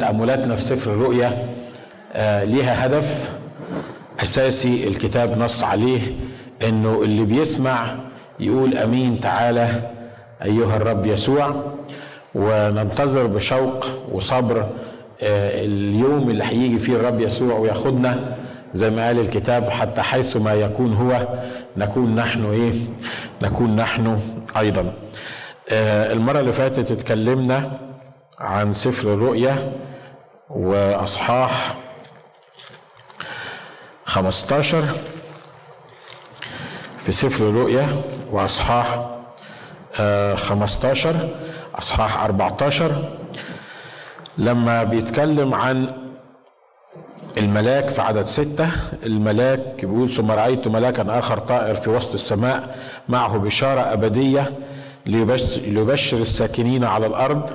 تأملاتنا في سفر الرؤيا آه ليها هدف أساسي الكتاب نص عليه إنه اللي بيسمع يقول أمين تعالى أيها الرب يسوع وننتظر بشوق وصبر آه اليوم اللي هيجي فيه الرب يسوع وياخدنا زي ما قال الكتاب حتى حيث ما يكون هو نكون نحن إيه؟ نكون نحن أيضا. آه المرة اللي فاتت اتكلمنا عن سفر الرؤيا وأصحاح 15 في سفر الرؤيا وأصحاح آه 15 أصحاح 14 لما بيتكلم عن الملاك في عدد ستة الملاك بيقول ثم رأيت ملاكا آخر طائر في وسط السماء معه بشارة أبدية ليبشر الساكنين على الأرض.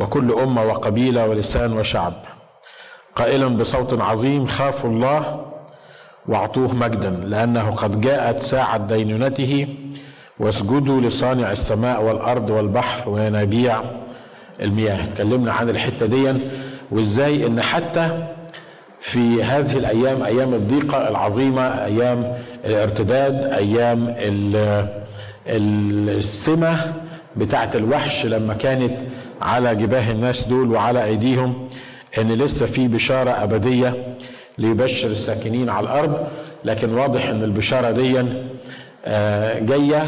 وكل أمة وقبيلة ولسان وشعب. قائلا بصوت عظيم خافوا الله وأعطوه مجدا لأنه قد جاءت ساعة دينونته واسجدوا لصانع السماء والأرض والبحر وينابيع المياه. اتكلمنا عن الحتة دي وإزاي إن حتى في هذه الأيام أيام الضيقة العظيمة أيام الارتداد أيام السمة بتاعة الوحش لما كانت على جباه الناس دول وعلى أيديهم إن لسه في بشارة أبدية ليبشر الساكنين على الأرض لكن واضح إن البشارة دي جاية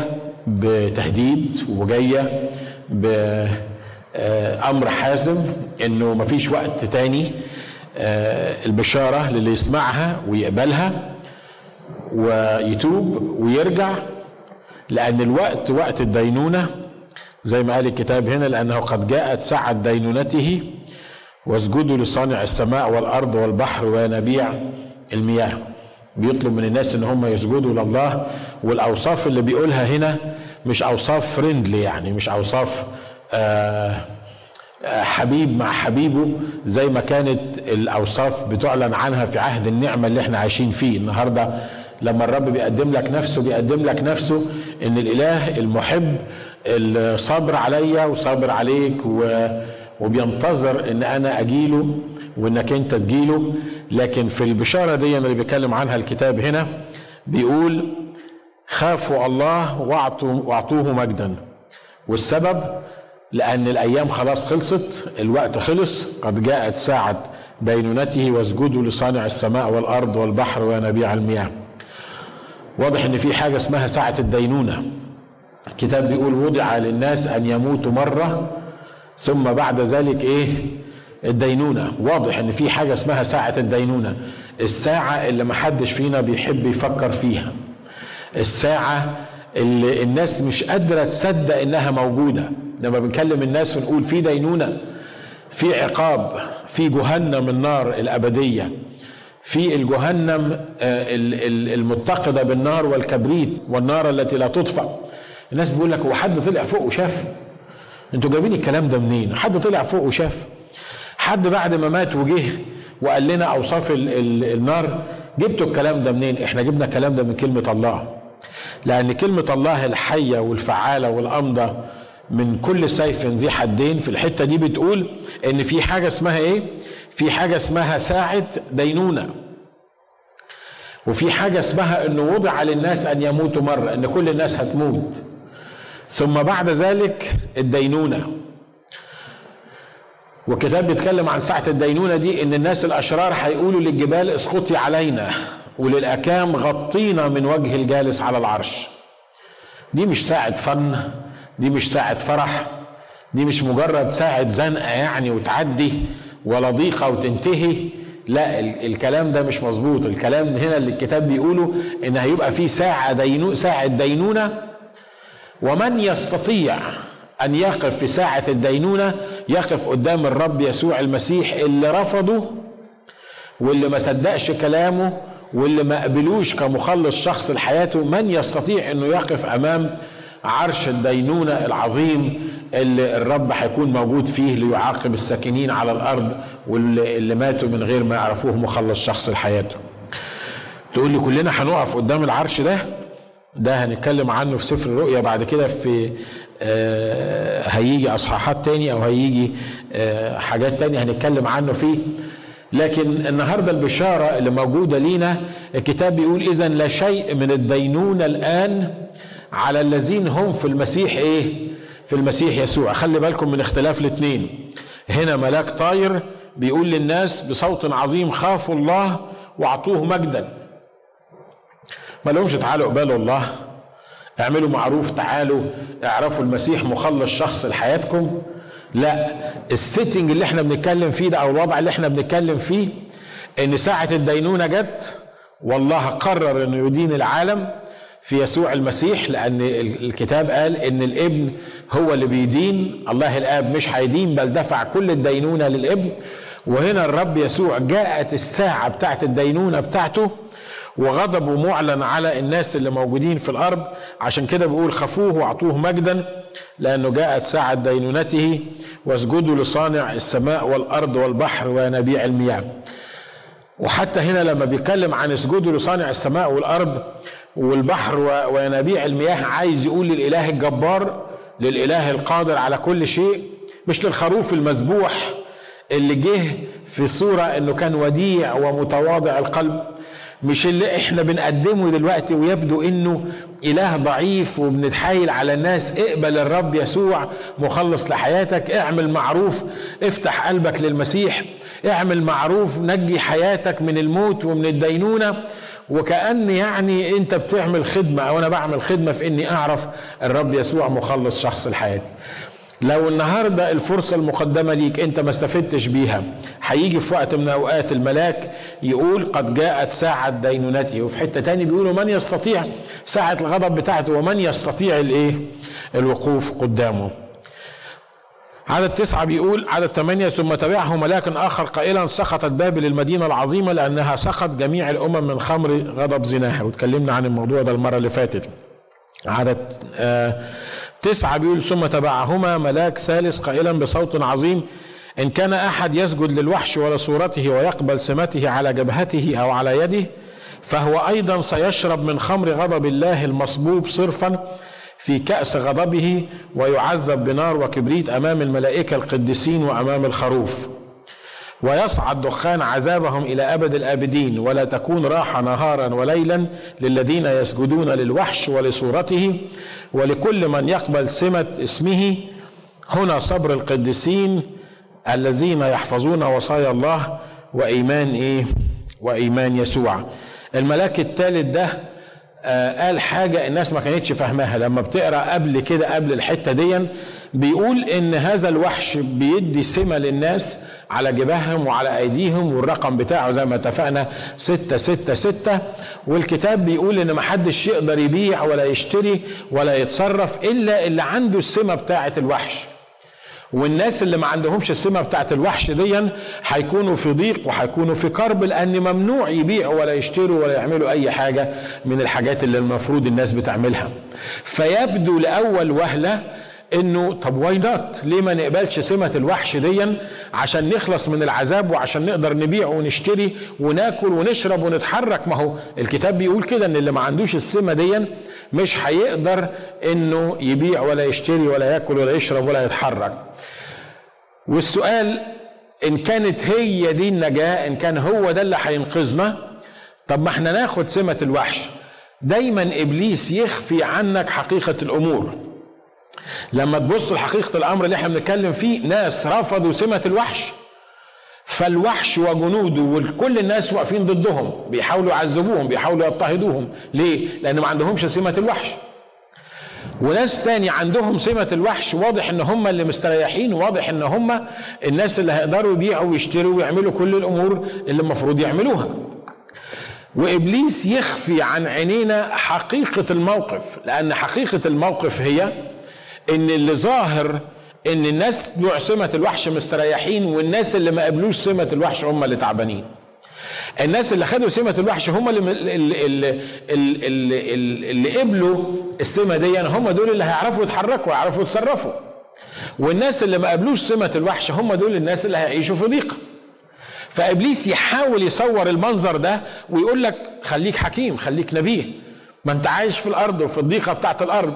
بتهديد وجاية بامر حازم إنه مفيش وقت تاني البشارة للي يسمعها ويقبلها ويتوب ويرجع لأن الوقت وقت الدينونة زي ما قال الكتاب هنا لأنه قد جاءت ساعة دينونته واسجدوا لصانع السماء والأرض والبحر وينابيع المياه. بيطلب من الناس إن هم يسجدوا لله. والأوصاف اللي بيقولها هنا مش أوصاف فريندلي يعني مش أوصاف آه حبيب مع حبيبه زي ما كانت الأوصاف بتعلن عنها في عهد النعمة اللي إحنا عايشين فيه. النهارده لما الرب بيقدم لك نفسه بيقدم لك نفسه إن الإله المحب الصابر عليا وصابر عليك و وبينتظر إن أنا أجيله وإنك أنت تجيله. لكن في البشارة دي اللي بيتكلم عنها الكتاب هنا بيقول خافوا الله واعطوا وأعطوه مجدا. والسبب؟ لأن الأيام خلاص خلصت الوقت خلص قد جاءت ساعة دينونته واسجدوا لصانع السماء والأرض والبحر وينابيع المياه. واضح إن في حاجة اسمها ساعة الدينونة. الكتاب بيقول وضع للناس أن يموتوا مرة ثم بعد ذلك إيه؟ الدينونة. واضح إن في حاجة اسمها ساعة الدينونة. الساعة اللي محدش فينا بيحب يفكر فيها. الساعة اللي الناس مش قادرة تصدق إنها موجودة. لما بنكلم الناس ونقول في دينونة في عقاب في جهنم النار الأبدية في الجهنم المتقدة بالنار والكبريت والنار التي لا تطفأ. الناس بيقول لك هو حد طلع فوق وشاف أنتوا جايبين الكلام ده منين حد طلع فوق وشاف حد بعد ما مات وجه وقال لنا أوصاف ال ال النار جبتوا الكلام ده منين إحنا جبنا الكلام ده من كلمة الله لأن كلمة الله الحية والفعالة والأمضة من كل سيف ذي حدين في الحتة دي بتقول إن في حاجة اسمها إيه؟ في حاجة اسمها ساعة دينونة. وفي حاجة اسمها إنه وضع للناس أن يموتوا مرة، إن كل الناس هتموت. ثم بعد ذلك الدينونة. والكتاب بيتكلم عن ساعة الدينونة دي إن الناس الأشرار هيقولوا للجبال اسقطي علينا وللأكام غطينا من وجه الجالس على العرش. دي مش ساعة فن دي مش ساعة فرح دي مش مجرد ساعة زنقة يعني وتعدي ولا ضيقة وتنتهي. لا الكلام ده مش مظبوط. الكلام هنا اللي الكتاب بيقوله إن هيبقى في ساعة دينو ساعة دينونة ومن يستطيع أن يقف في ساعة الدينونة يقف قدام الرب يسوع المسيح اللي رفضه واللي ما صدقش كلامه واللي ما قبلوش كمخلص شخص لحياته من يستطيع إنه يقف أمام عرش الدينونة العظيم اللي الرب هيكون موجود فيه ليعاقب الساكنين على الأرض واللي ماتوا من غير ما يعرفوه مخلص شخص لحياته. تقول لي كلنا هنقف قدام العرش ده؟ ده هنتكلم عنه في سفر الرؤيا بعد كده في آه، هيجي اصحاحات تاني أو هيجي آه، حاجات تانية هنتكلم عنه فيه. لكن النهارده البشارة اللي موجودة لينا الكتاب بيقول إذا لا شيء من الدينونه الآن على الذين هم في المسيح إيه؟ في المسيح يسوع. خلي بالكم من اختلاف الاثنين. هنا ملاك طاير بيقول للناس بصوت عظيم خافوا الله واعطوه مجدا. ما لهمش تعالوا اقبلوا الله. اعملوا معروف تعالوا اعرفوا المسيح مخلص شخص لحياتكم. لا السيتنج اللي إحنا بنتكلم فيه ده أو الوضع اللي إحنا بنتكلم فيه إن ساعة الدينونة جت والله قرر إنه يدين العالم في يسوع المسيح لأن الكتاب قال إن الإبن هو اللي بيدين. الله الآب مش هيدين بل دفع كل الدينونة للإبن. وهنا الرب يسوع جاءت الساعة بتاعت الدينونة بتاعته وغضبه معلن على الناس اللي موجودين في الأرض. عشان كده بيقول خافوه وأعطوه مجدا لأنه جاءت ساعة دينونته واسجدوا لصانع السماء والأرض والبحر وينابيع المياه. وحتى هنا لما بيتكلم عن اسجدوا لصانع السماء والأرض والبحر وينابيع المياه عايز يقول للإله الجبار للإله القادر على كل شيء مش للخروف المذبوح اللي جه في صوره إنه كان وديع ومتواضع القلب. مش اللي إحنا بنقدمه دلوقتي ويبدو انه إله ضعيف وبنتحايل على الناس اقبل الرب يسوع مخلص لحياتك اعمل معروف افتح قلبك للمسيح اعمل معروف نجي حياتك من الموت ومن الدينونة وكأن يعني انت بتعمل خدمة أو أنا بعمل خدمة في اني اعرف الرب يسوع مخلص شخص لحياتي. لو النهارده الفرصة المقدمة ليك انت ما استفدتش بيها هيجي في وقت من أوقات الملاك يقول قد جاءت ساعة دينونته وفي حتة تاني بيقولوا من يستطيع ساعة الغضب بتاعته ومن يستطيع الايه؟ الوقوف قدامه. عدد تسعة بيقول عدد ثمانية ثم تبعه ملاك آخر قائلا سقطت بابل المدينة العظيمة لأنها سقط جميع الأمم من خمر غضب زناها. واتكلمنا عن الموضوع ده المرة اللي فاتت. عدد آه تسعة بيقول ثم تبعهما ملاك ثالث قائلا بصوت عظيم إن كان أحد يسجد للوحش ولصورته ويقبل سمته على جبهته أو على يده فهو أيضا سيشرب من خمر غضب الله المصبوب صرفا في كأس غضبه ويعذب بنار وكبريت أمام الملائكة القديسين وأمام الخروف. ويصعد دخان عذابهم إلى أبد الأبدين ولا تكون راحة نهارا وليلا للذين يسجدون للوحش ولصورته ولكل من يقبل سمة اسمه. هنا صبر القديسين الذين يحفظون وصايا الله وإيمان إيه؟ وإيمان يسوع. الملاك الثالث ده آه قال حاجة الناس ما كانتش فاهماها. لما بتقرأ قبل كده قبل الحتة دي بيقول إن هذا الوحش بيدي سمة للناس على جباههم وعلى أيديهم والرقم بتاعه زي ما اتفقنا ستة ستة ستة. والكتاب بيقول إن محدش يقدر يبيع ولا يشتري ولا يتصرف إلا اللي عنده السمة بتاعة الوحش. والناس اللي ما عندهمش السمة بتاعت الوحش دي هيكونوا في ضيق وهيكونوا في كرب لأن ممنوع يبيعوا ولا يشتروا ولا يعملوا أي حاجة من الحاجات اللي المفروض الناس بتعملها. فيبدو لأول وهلة انه طب why not ليه ما نقبلش سمة الوحش ديا عشان نخلص من العذاب وعشان نقدر نبيع ونشتري وناكل ونشرب ونتحرك؟ ما هو الكتاب بيقول كده إن اللي ما عندوش السمة ديا مش هيقدر إنه يبيع ولا يشتري ولا ياكل ولا يشرب ولا يتحرك. والسؤال إن كانت هي دي النجاة إن كان هو ده اللي هينقذنا طب ما إحنا ناخد سمة الوحش. دايما إبليس يخفي عنك حقيقة الأمور. لما تبص لحقيقة الأمر اللي إحنا بنتكلم فيه ناس رفضوا سمة الوحش. فالوحش وجنوده وكل الناس واقفين ضدهم بيحاولوا يعذبوهم بيحاولوا يضطهدوهم. ليه؟ لأن ما عندهمش سمة الوحش. وناس تاني عندهم سمة الوحش واضح إن هم اللي مستريحين واضح إن هم الناس اللي هيقدروا يبيعوا ويشتروا ويعملوا كل الأمور اللي المفروض يعملوها. وإبليس يخفي عن عينينا حقيقة الموقف لأن حقيقة الموقف هي إن اللي ظاهر إن الناس بتوع سمة الوحش مستريحين والناس اللي ما قبلوش سمة الوحش هم اللي تعبانين. الناس اللي خدوا سمة الوحش هم اللي اللي, اللي, اللي, اللي قبلوا السمة دي يعني هم دول اللي هيعرفوا يتحركوا ويعرفوا يتصرفوا. والناس اللي ما قبلوش سمة الوحش هم دول الناس اللي هيعيشوا في ضيق فإبليس يحاول يصور المنظر ده ويقول لك خليك حكيم خليك نبيه. ما أنت عايش في الأرض وفي الضيقة بتاعت الأرض.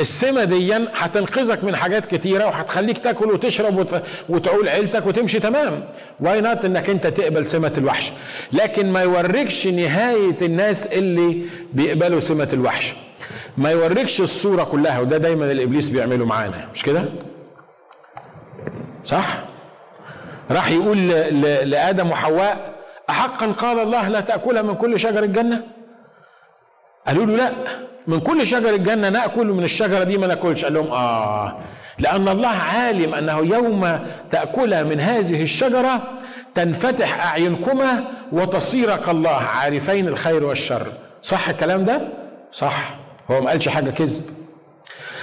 السمة دي هتنقذك من حاجات كتيرة وهتخليك تاكل وتشرب وت... وتعول عيلتك وتمشي تمام. why not إنك أنت تقبل سمة الوحش؟ لكن ما يوريكش نهاية الناس اللي بيقبلوا سمة الوحش. ما يوريكش الصورة كلها وده دايما الإبليس بيعمله معانا. مش كده؟ صح؟ راح يقول ل... لآدم وحواء أحقا قال الله لا تأكلها من كل شجر الجنة؟ قالوا له لا. من كل شجر الجنة نأكل ومن الشجرة دي ما نأكلش. قال لهم آه. لأن الله عالم أنه يوم تأكل من هذه الشجرة تنفتح أعينكما وتصير كالله عارفين الخير والشر. صح الكلام ده؟ صح. هو ما قالش حاجة كذب.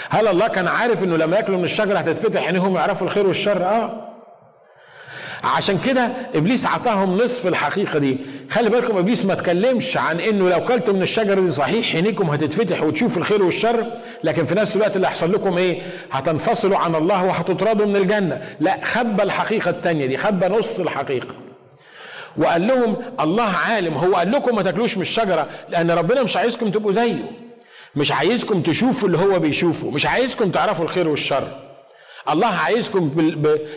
هل الله كان عارف إنه لما يأكلوا من الشجرة هتتفتح؟ عينيهم يعرفوا الخير والشر؟ آه. عشان كده إبليس عطاهم نصف الحقيقة دي. خلي بالكم إبليس ما تكلمش عن إنه لو كلتوا من الشجره دي صحيح عينيكم هتتفتح وتشوفوا الخير والشر لكن في نفس الوقت اللي هيحصل لكم إيه؟ هتنفصلوا عن الله وهتطردوا من الجنة. لا خبى الحقيقة الثانية دي خبى نص الحقيقة. وقال لهم الله عالم هو قال لكم ما تاكلوش من الشجرة لأن ربنا مش عايزكم تبقوا زيه. مش عايزكم تشوفوا اللي هو بيشوفه مش عايزكم تعرفوا الخير والشر. الله عايزكم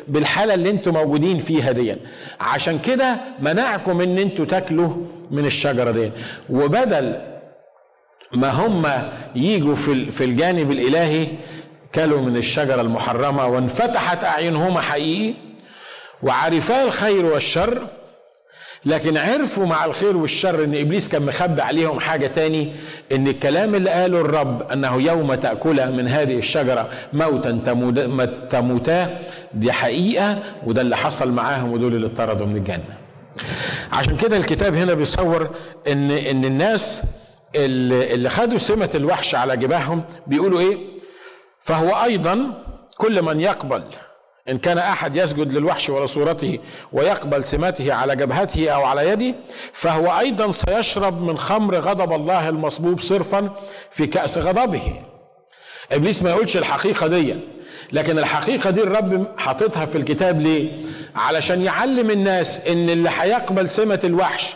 بالحالة اللي أنتم موجودين فيها دي عشان كده منعكم ان أنتوا تاكلوا من الشجرة دي وبدل ما هم يجوا في في الجانب الإلهي كلوا من الشجرة المحرمة وانفتحت أعينهما حقيقي وعرفا الخير والشر لكن عرفوا مع الخير والشر إن إبليس كان مخبي عليهم حاجة تاني إن الكلام اللي قاله الرب أنه يوم تأكل من هذه الشجرة موتا تموتا دي حقيقة وده اللي حصل معاهم ودول اللي اطردوا من الجنة. عشان كده الكتاب هنا بيصور إن إن الناس اللي خدوا سمة الوحش على جباههم بيقولوا إيه؟ فهو أيضا كل من يقبل إن كان أحد يسجد للوحش ولصورته ويقبل سمته على جبهته أو على يده فهو أيضا سيشرب من خمر غضب الله المصبوب صرفا في كأس غضبه. إبليس ما يقولش الحقيقة دي لكن الحقيقة دي الرب حاططها في الكتاب ليه؟ علشان يعلم الناس إن اللي هيقبل سمة الوحش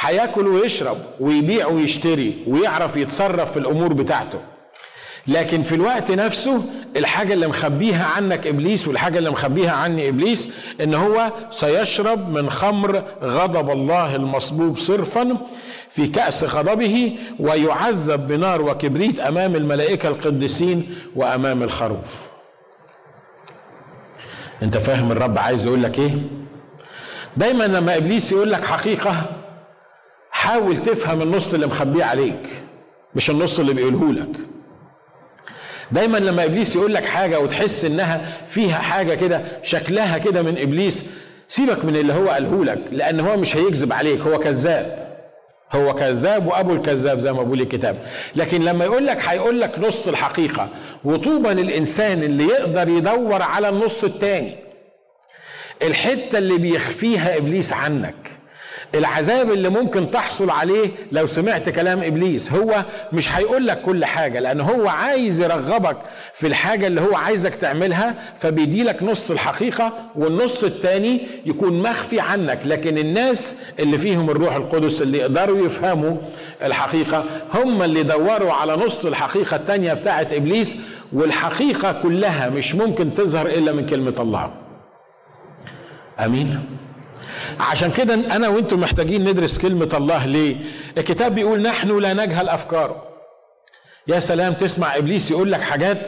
هياكل ويشرب ويبيع ويشتري ويعرف يتصرف في الأمور بتاعته. لكن في الوقت نفسه الحاجة اللي مخبيها عنك إبليس والحاجة اللي مخبيها عني إبليس إن هو سيشرب من خمر غضب الله المصبوب صرفا في كأس غضبه ويعذب بنار وكبريت أمام الملائكة القديسين وأمام الخروف أنت فاهم الرب عايز يقول لك إيه؟ دايما لما إبليس يقول لك حقيقة حاول تفهم النص اللي مخبيه عليك مش النص اللي بيقوله لك دايما لما إبليس يقول لك حاجة وتحس إنها فيها حاجة كده شكلها كده من إبليس سيبك من اللي هو قاله لك لأن هو مش هيكذب عليك هو كذاب. هو كذاب وأبو الكذاب زي ما بيقول الكتاب. لكن لما يقول لك هيقول لك نص الحقيقة. وطوبى للانسان اللي يقدر يدور على النص التاني. الحتة اللي بيخفيها إبليس عنك. العذاب اللي ممكن تحصل عليه لو سمعت كلام إبليس. هو مش هيقول لك كل حاجة لأن هو عايز يرغبك في الحاجة اللي هو عايزك تعملها فبيدي لك نص الحقيقة والنص الثاني يكون مخفي عنك. لكن الناس اللي فيهم الروح القدس اللي يقدروا يفهموا الحقيقة هم اللي دوروا على نص الحقيقة الثانية بتاعت إبليس والحقيقة كلها مش ممكن تظهر إلا من كلمة الله. آمين. عشان كده أنا وأنتم محتاجين ندرس كلمة الله. ليه؟ الكتاب بيقول نحن لا نجهل أفكاره. يا سلام تسمع إبليس يقول لك حاجات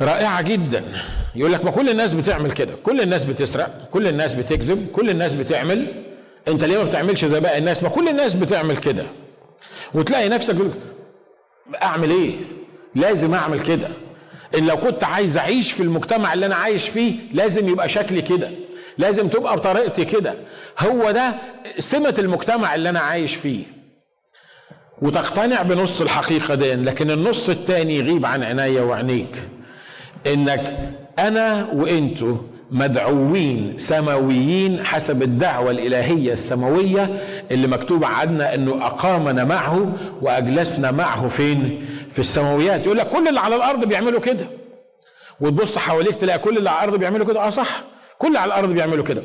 رائعة جدا. يقول لك ما كل الناس بتعمل كده. كل الناس بتسرق كل الناس بتكذب كل الناس بتعمل. انت ليه ما بتعملش زي باقي الناس؟ ما كل الناس بتعمل كده. وتلاقي نفسك أعمل إيه؟ لازم أعمل كده. إن لو كنت عايز أعيش في المجتمع اللي أنا عايش فيه لازم يبقى شكلي كده. لازم تبقى بطريقتي كده. هو ده سمة المجتمع اللي أنا عايش فيه. وتقتنع بنص الحقيقة دي لكن النص التاني يغيب عن عينيا وعينيك. إنك أنا وانتو مدعوين سماويين حسب الدعوة الإلهية السماوية اللي مكتوب عنا أنه أقامنا معه وأجلسنا معه فين؟ في السماويات. يقول لك كل اللي على الأرض بيعملوا كده. وتبص حواليك تلاقي كل اللي على الأرض بيعملوا كده. آه صح. كل على الأرض بيعملوا كده.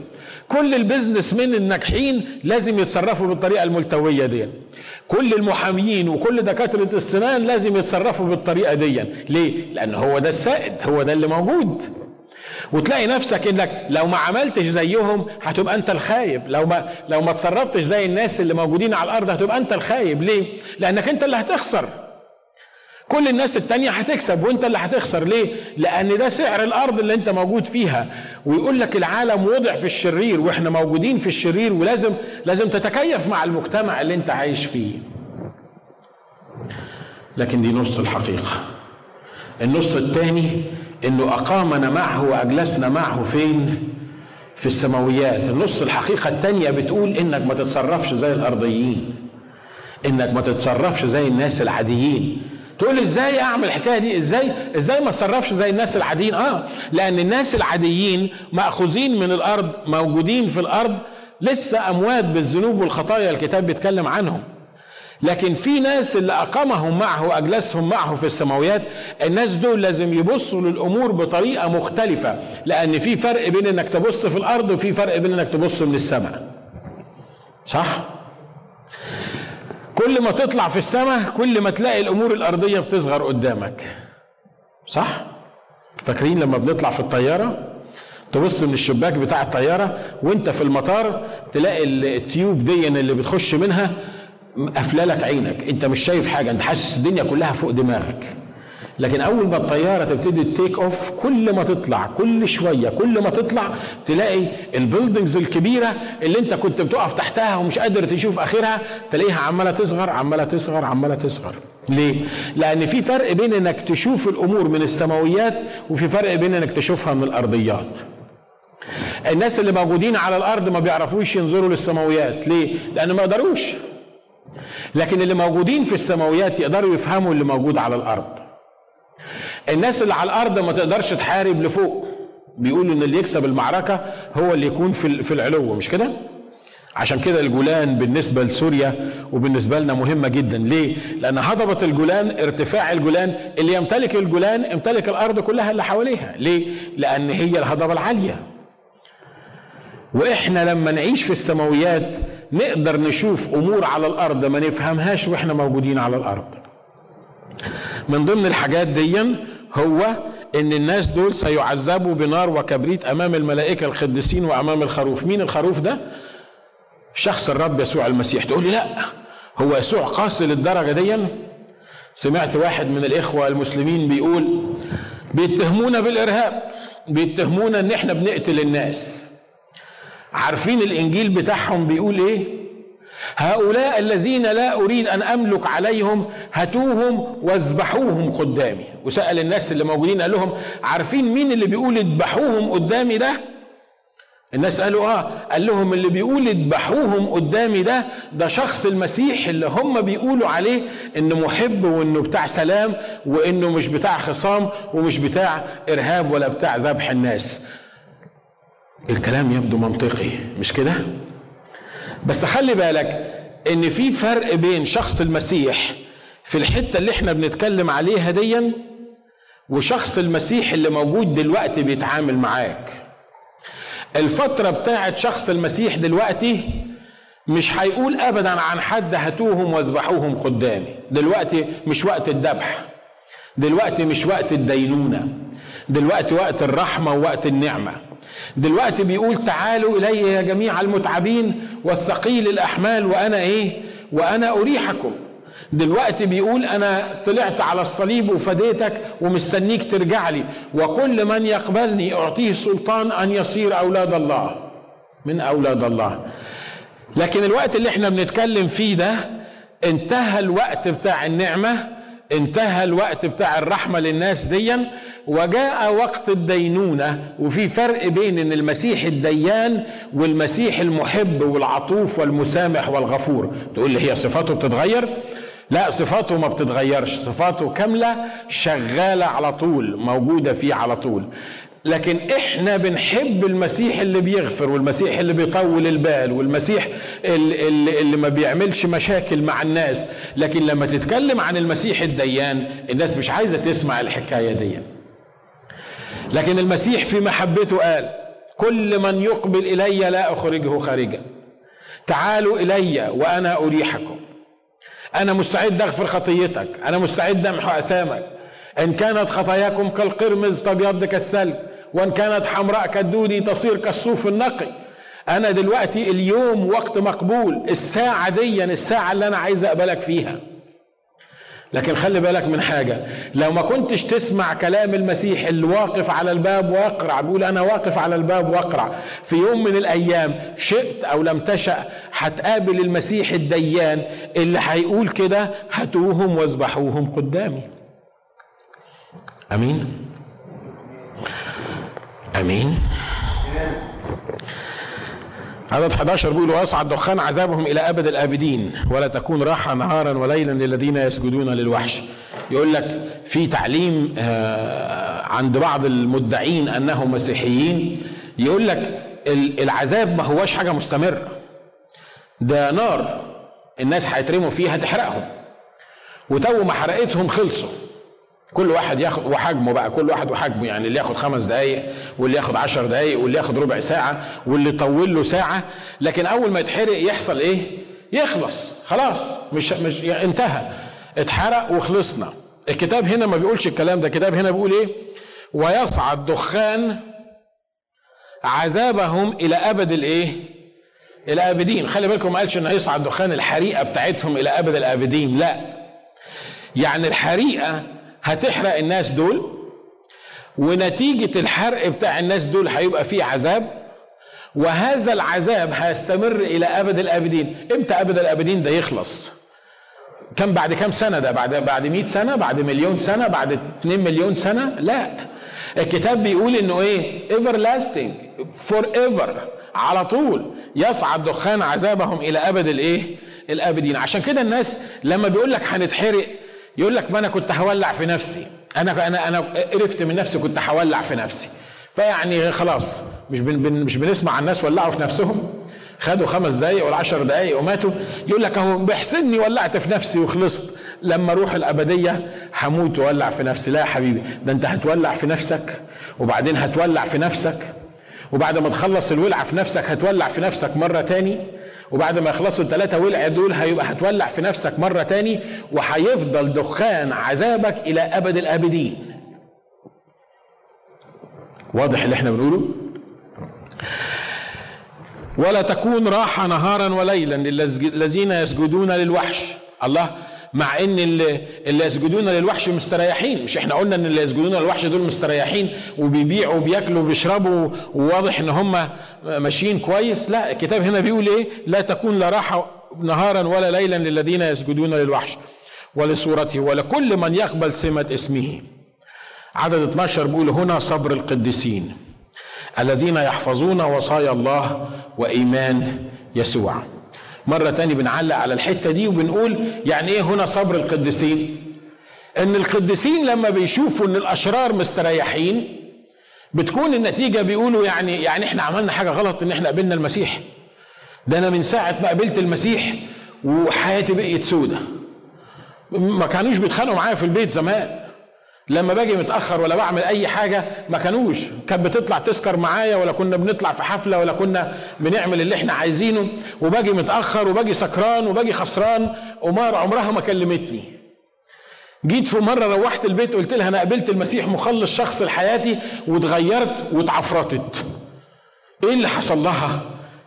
كل البيزنس من الناجحين لازم يتصرفوا بالطريقة الملتوية دي. كل المحاميين وكل دكاترة السنان لازم يتصرفوا بالطريقة دي. ليه؟ لأن هو ده السائد هو ده اللي موجود. وتلاقي نفسك إنك لو ما عملتش زيهم هتبقى أنت الخايب. لو ما لو ما تصرفتش زي الناس اللي موجودين على الأرض هتبقى أنت الخايب. ليه؟ لأنك أنت اللي هتخسر. كل الناس التانية هتكسب وانت اللي هتخسر ليه؟ لأن ده سعر الأرض اللي انت موجود فيها. ويقول لك العالم وضع في الشرير وإحنا موجودين في الشرير ولازم لازم تتكيف مع المجتمع اللي انت عايش فيه. لكن دي نص الحقيقة. النص الثاني إنه أقامنا معه وأجلسنا معه فين؟ في السماويات. النص الحقيقة الثانية بتقول إنك ما تتصرفش زي الأرضيين إنك ما تتصرفش زي الناس العاديين. تقول إزاي أعمل الحكاية دي؟ إزاي إزاي ما اتصرفش زي الناس العاديين؟ آه لأن الناس العاديين مأخوذين من الأرض موجودين في الأرض لسه أموات بالذنوب والخطايا الكتاب بيتكلم عنهم. لكن في ناس اللي أقامهم معه وأجلسهم معه في السماويات الناس دول لازم يبصوا للأمور بطريقة مختلفة لأن في فرق بين إنك تبص في الأرض وفي فرق بين إنك تبص من السماء. صح؟ كل ما تطلع في السماء كل ما تلاقي الأمور الأرضية بتصغر قدامك. صح؟ فاكرين لما بنطلع في الطيارة؟ تبص من الشباك بتاع الطيارة وانت في المطار تلاقي ال tube دي اللي بتخش منها قافلة لك عينك. انت مش شايف حاجة انت حاسس الدنيا كلها فوق دماغك. لكن أول ما الطيارة تبتدي take off كل ما تطلع كل شوية كل ما تطلع تلاقي البيلدنجز الكبيرة اللي أنت كنت بتقف تحتها ومش قادر تشوف آخرها تلاقيها عمالة تصغر عمالة تصغر عمالة تصغر. ليه؟ لأن في فرق بين إنك تشوف الأمور من السماويات وفي فرق بين إنك تشوفها من الأرضيات. الناس اللي موجودين على الأرض ما بيعرفوش ينظروا للسماويات. ليه؟ لأن ما يقدروش لكن اللي موجودين في السماويات يقدروا يفهموا اللي موجود على الأرض. الناس اللي على الأرض ما تقدرش تحارب لفوق. بيقولوا إن اللي يكسب المعركة هو اللي يكون في في العلو مش كده؟ عشان كده الجولان بالنسبة لسوريا وبالنسبة لنا مهمة جدا. ليه؟ لأن هضبة الجولان ارتفاع الجولان اللي يمتلك الجولان يمتلك الأرض كلها اللي حواليها. ليه؟ لأن هي الهضبة العالية. وإحنا لما نعيش في السماويات نقدر نشوف أمور على الأرض ما نفهمهاش وإحنا موجودين على الأرض. من ضمن الحاجات دي هو إن الناس دول سيعذبوا بنار وكبريت أمام الملائكة القديسين وأمام الخروف. مين الخروف ده؟ شخص الرب يسوع المسيح. تقول لي لا هو يسوع قاسي للدرجة دي؟ سمعت واحد من الإخوة المسلمين بيقول بيتهمونا بالإرهاب بيتهمونا إن إحنا بنقتل الناس. عارفين الإنجيل بتاعهم بيقول إيه؟ هؤلاء الذين لا أريد أن أملك عليهم هاتوهم واذبحوهم قدامي وسأل الناس اللي موجودين قال لهم عارفين مين اللي بيقول اذبحوهم قدامي ده؟ الناس قالوا آه قال لهم اللي بيقول اذبحوهم قدامي ده ده شخص المسيح اللي هم بيقولوا عليه إنه محب وإنه بتاع سلام وإنه مش بتاع خصام ومش بتاع إرهاب ولا بتاع ذبح الناس. الكلام يبدو منطقي مش كده؟ بس خلي بالك إن في فرق بين شخص المسيح في الحتة اللي إحنا بنتكلم عليها ديا وشخص المسيح اللي موجود دلوقتي بيتعامل معاك. الفترة بتاعت شخص المسيح دلوقتي مش هيقول ابدا عن حد هاتوهم واذبحوهم قدامي دلوقتي مش وقت الذبح. دلوقتي مش وقت الدينونة. دلوقتي وقت الرحمة ووقت النعمة. دلوقتي بيقول تعالوا إلي يا جميع المتعبين والثقيل الأحمال وأنا إيه؟ وأنا أريحكم. دلوقتي بيقول أنا طلعت على الصليب وفديتك ومستنيك ترجع لي وكل من يقبلني أعطيه سلطان أن يصير أولاد الله من أولاد الله. لكن الوقت اللي إحنا بنتكلم فيه ده انتهى الوقت بتاع النعمة انتهى الوقت بتاع الرحمة للناس ديا. وجاء وقت الدينونة وفي فرق بين إن المسيح الديان والمسيح المحب والعطوف والمسامح والغفور. تقول لي هي صفاته بتتغير؟ لا صفاته ما بتتغيرش. صفاته كاملة شغالة على طول موجودة فيه على طول. لكن إحنا بنحب المسيح اللي بيغفر والمسيح اللي بيطول البال والمسيح اللي, اللي, اللي ما بيعملش مشاكل مع الناس. لكن لما تتكلم عن المسيح الديان الناس مش عايزة تسمع الحكاية دي. لكن المسيح في محبته قال كل من يقبل إلي لا أخرجه خارجا. تعالوا إلي وأنا أريحكم. أنا مستعد أغفر خطيتك. أنا مستعد أمحو أثامك. إن كانت خطاياكم كالقرمز تبيض كالثلج وإن كانت حمراء كالدودي تصير كالصوف النقي. أنا دلوقتي اليوم وقت مقبول الساعة دي الساعة اللي أنا عايز أقبلك فيها. لكن خلي بالك من حاجة. لو ما كنتش تسمع كلام المسيح اللي واقف على الباب واقرع بيقول أنا واقف على الباب واقرع. في يوم من الأيام شئت أو لم تشأ هتقابل المسيح الديان اللي هيقول كده هاتوهم واذبحوهم قدامي. أمين؟ أمين؟ عدد 11 بيقول واصعد دخان عذابهم إلى أبد الآبدين ولا تكون راحة نهارا وليلا للذين يسجدون للوحش. يقول لك في تعليم آه، عند بعض المدعين أنهم مسيحيين يقول لك العذاب ما هوش حاجة مستمرة. ده نار الناس هيترموا فيها تحرقهم. وتو ما حرقتهم خلصوا. كل واحد ياخد وحجمه بقى كل واحد وحجمه يعني اللي ياخد خمس دقايق واللي ياخد عشر دقايق واللي ياخد ربع ساعة واللي طول له ساعة. لكن أول ما يتحرق يحصل إيه؟ يخلص خلاص مش مش يعني انتهى اتحرق وخلصنا. الكتاب هنا ما بيقولش الكلام ده الكتاب هنا بيقول إيه؟ ويصعد دخان عذابهم إلى أبد الإيه؟ إلى أبدين. خلي بالكم ما قالش ان هيصعد دخان الحريقة بتاعتهم إلى أبد الأبدين لا. يعني الحريقة هتحرق الناس دول ونتيجة الحرق بتاع الناس دول هيبقى فيه عذاب. وهذا العذاب هيستمر إلى أبد الآبدين. إمتى أبد الآبدين ده يخلص؟ كم بعد كم سنة ده؟ بعد بعد 100 سنة؟ بعد مليون سنة؟ بعد 2 مليون سنة؟ لا. الكتاب بيقول إنه إيه؟ everlasting forever على طول. يصعد دخان عذابهم إلى أبد الإيه؟ الأبدين. عشان كده الناس لما بيقول لك هنتحرق يقول لك ما أنا كنت هولع في نفسي. أنا أنا أنا قرفت من نفسي كنت هولع في نفسي. فيعني خلاص مش بن مش بنسمع الناس ولعوا في نفسهم. خدوا خمس دقايق ولا عشر دقايق وماتوا. يقول لك أهو بحسني ولعت في نفسي وخلصت. لما أروح الأبدية هموت وأولع في نفسي. لا يا حبيبي ده أنت هتولع في نفسك وبعدين هتولع في نفسك. وبعد ما تخلص الولعة في نفسك هتولع في نفسك مرة تاني. وبعد ما يخلصوا الثلاثة ولع دول هيبقى هتولع في نفسك مرة تاني وهيفضل دخان عذابك إلى أبد الآبدين. واضح اللي إحنا بنقوله؟ ولا تكون راحة نهارا وليلا للذين يسجدون للوحش. الله مع إن اللي, اللي يسجدون للوحش مستريحين. مش إحنا قلنا إن اللي يسجدون للوحش دول مستريحين وبيبيعوا وبياكلوا وبيشربوا وواضح إن هم ماشيين كويس. لا الكتاب هنا بيقول إيه؟ لا تكون لا راحة نهارا ولا ليلا للذين يسجدون للوحش. ولصورته ولكل من يقبل سمة اسمه. عدد 12 بيقول هنا صبر القديسين. الذين يحفظون وصايا الله وإيمان يسوع. مرة تاني بنعلق على الحتة دي وبنقول يعني إيه هنا صبر القديسين؟ إن القديسين لما بيشوفوا إن الأشرار مستريحين بتكون النتيجة بيقولوا يعني يعني إحنا عملنا حاجة غلط إن إحنا قابلنا المسيح. ده أنا من ساعة ما قابلت المسيح وحياتي بقيت سودة. ما كانوش بيتخانقوا معايا في البيت زمان. لما باجي متأخر ولا بعمل أي حاجة ما كانوش. كانت بتطلع تسكر معايا ولا كنا بنطلع في حفلة ولا كنا بنعمل اللي إحنا عايزينه. وباجي متأخر وباجي سكران وباجي خسران. ومار عمرها ما كلمتني. جيت في مرة روحت البيت قلت لها أنا قابلت المسيح مخلص شخص لحياتي واتغيرت واتعفرتت. إيه اللي حصل لها؟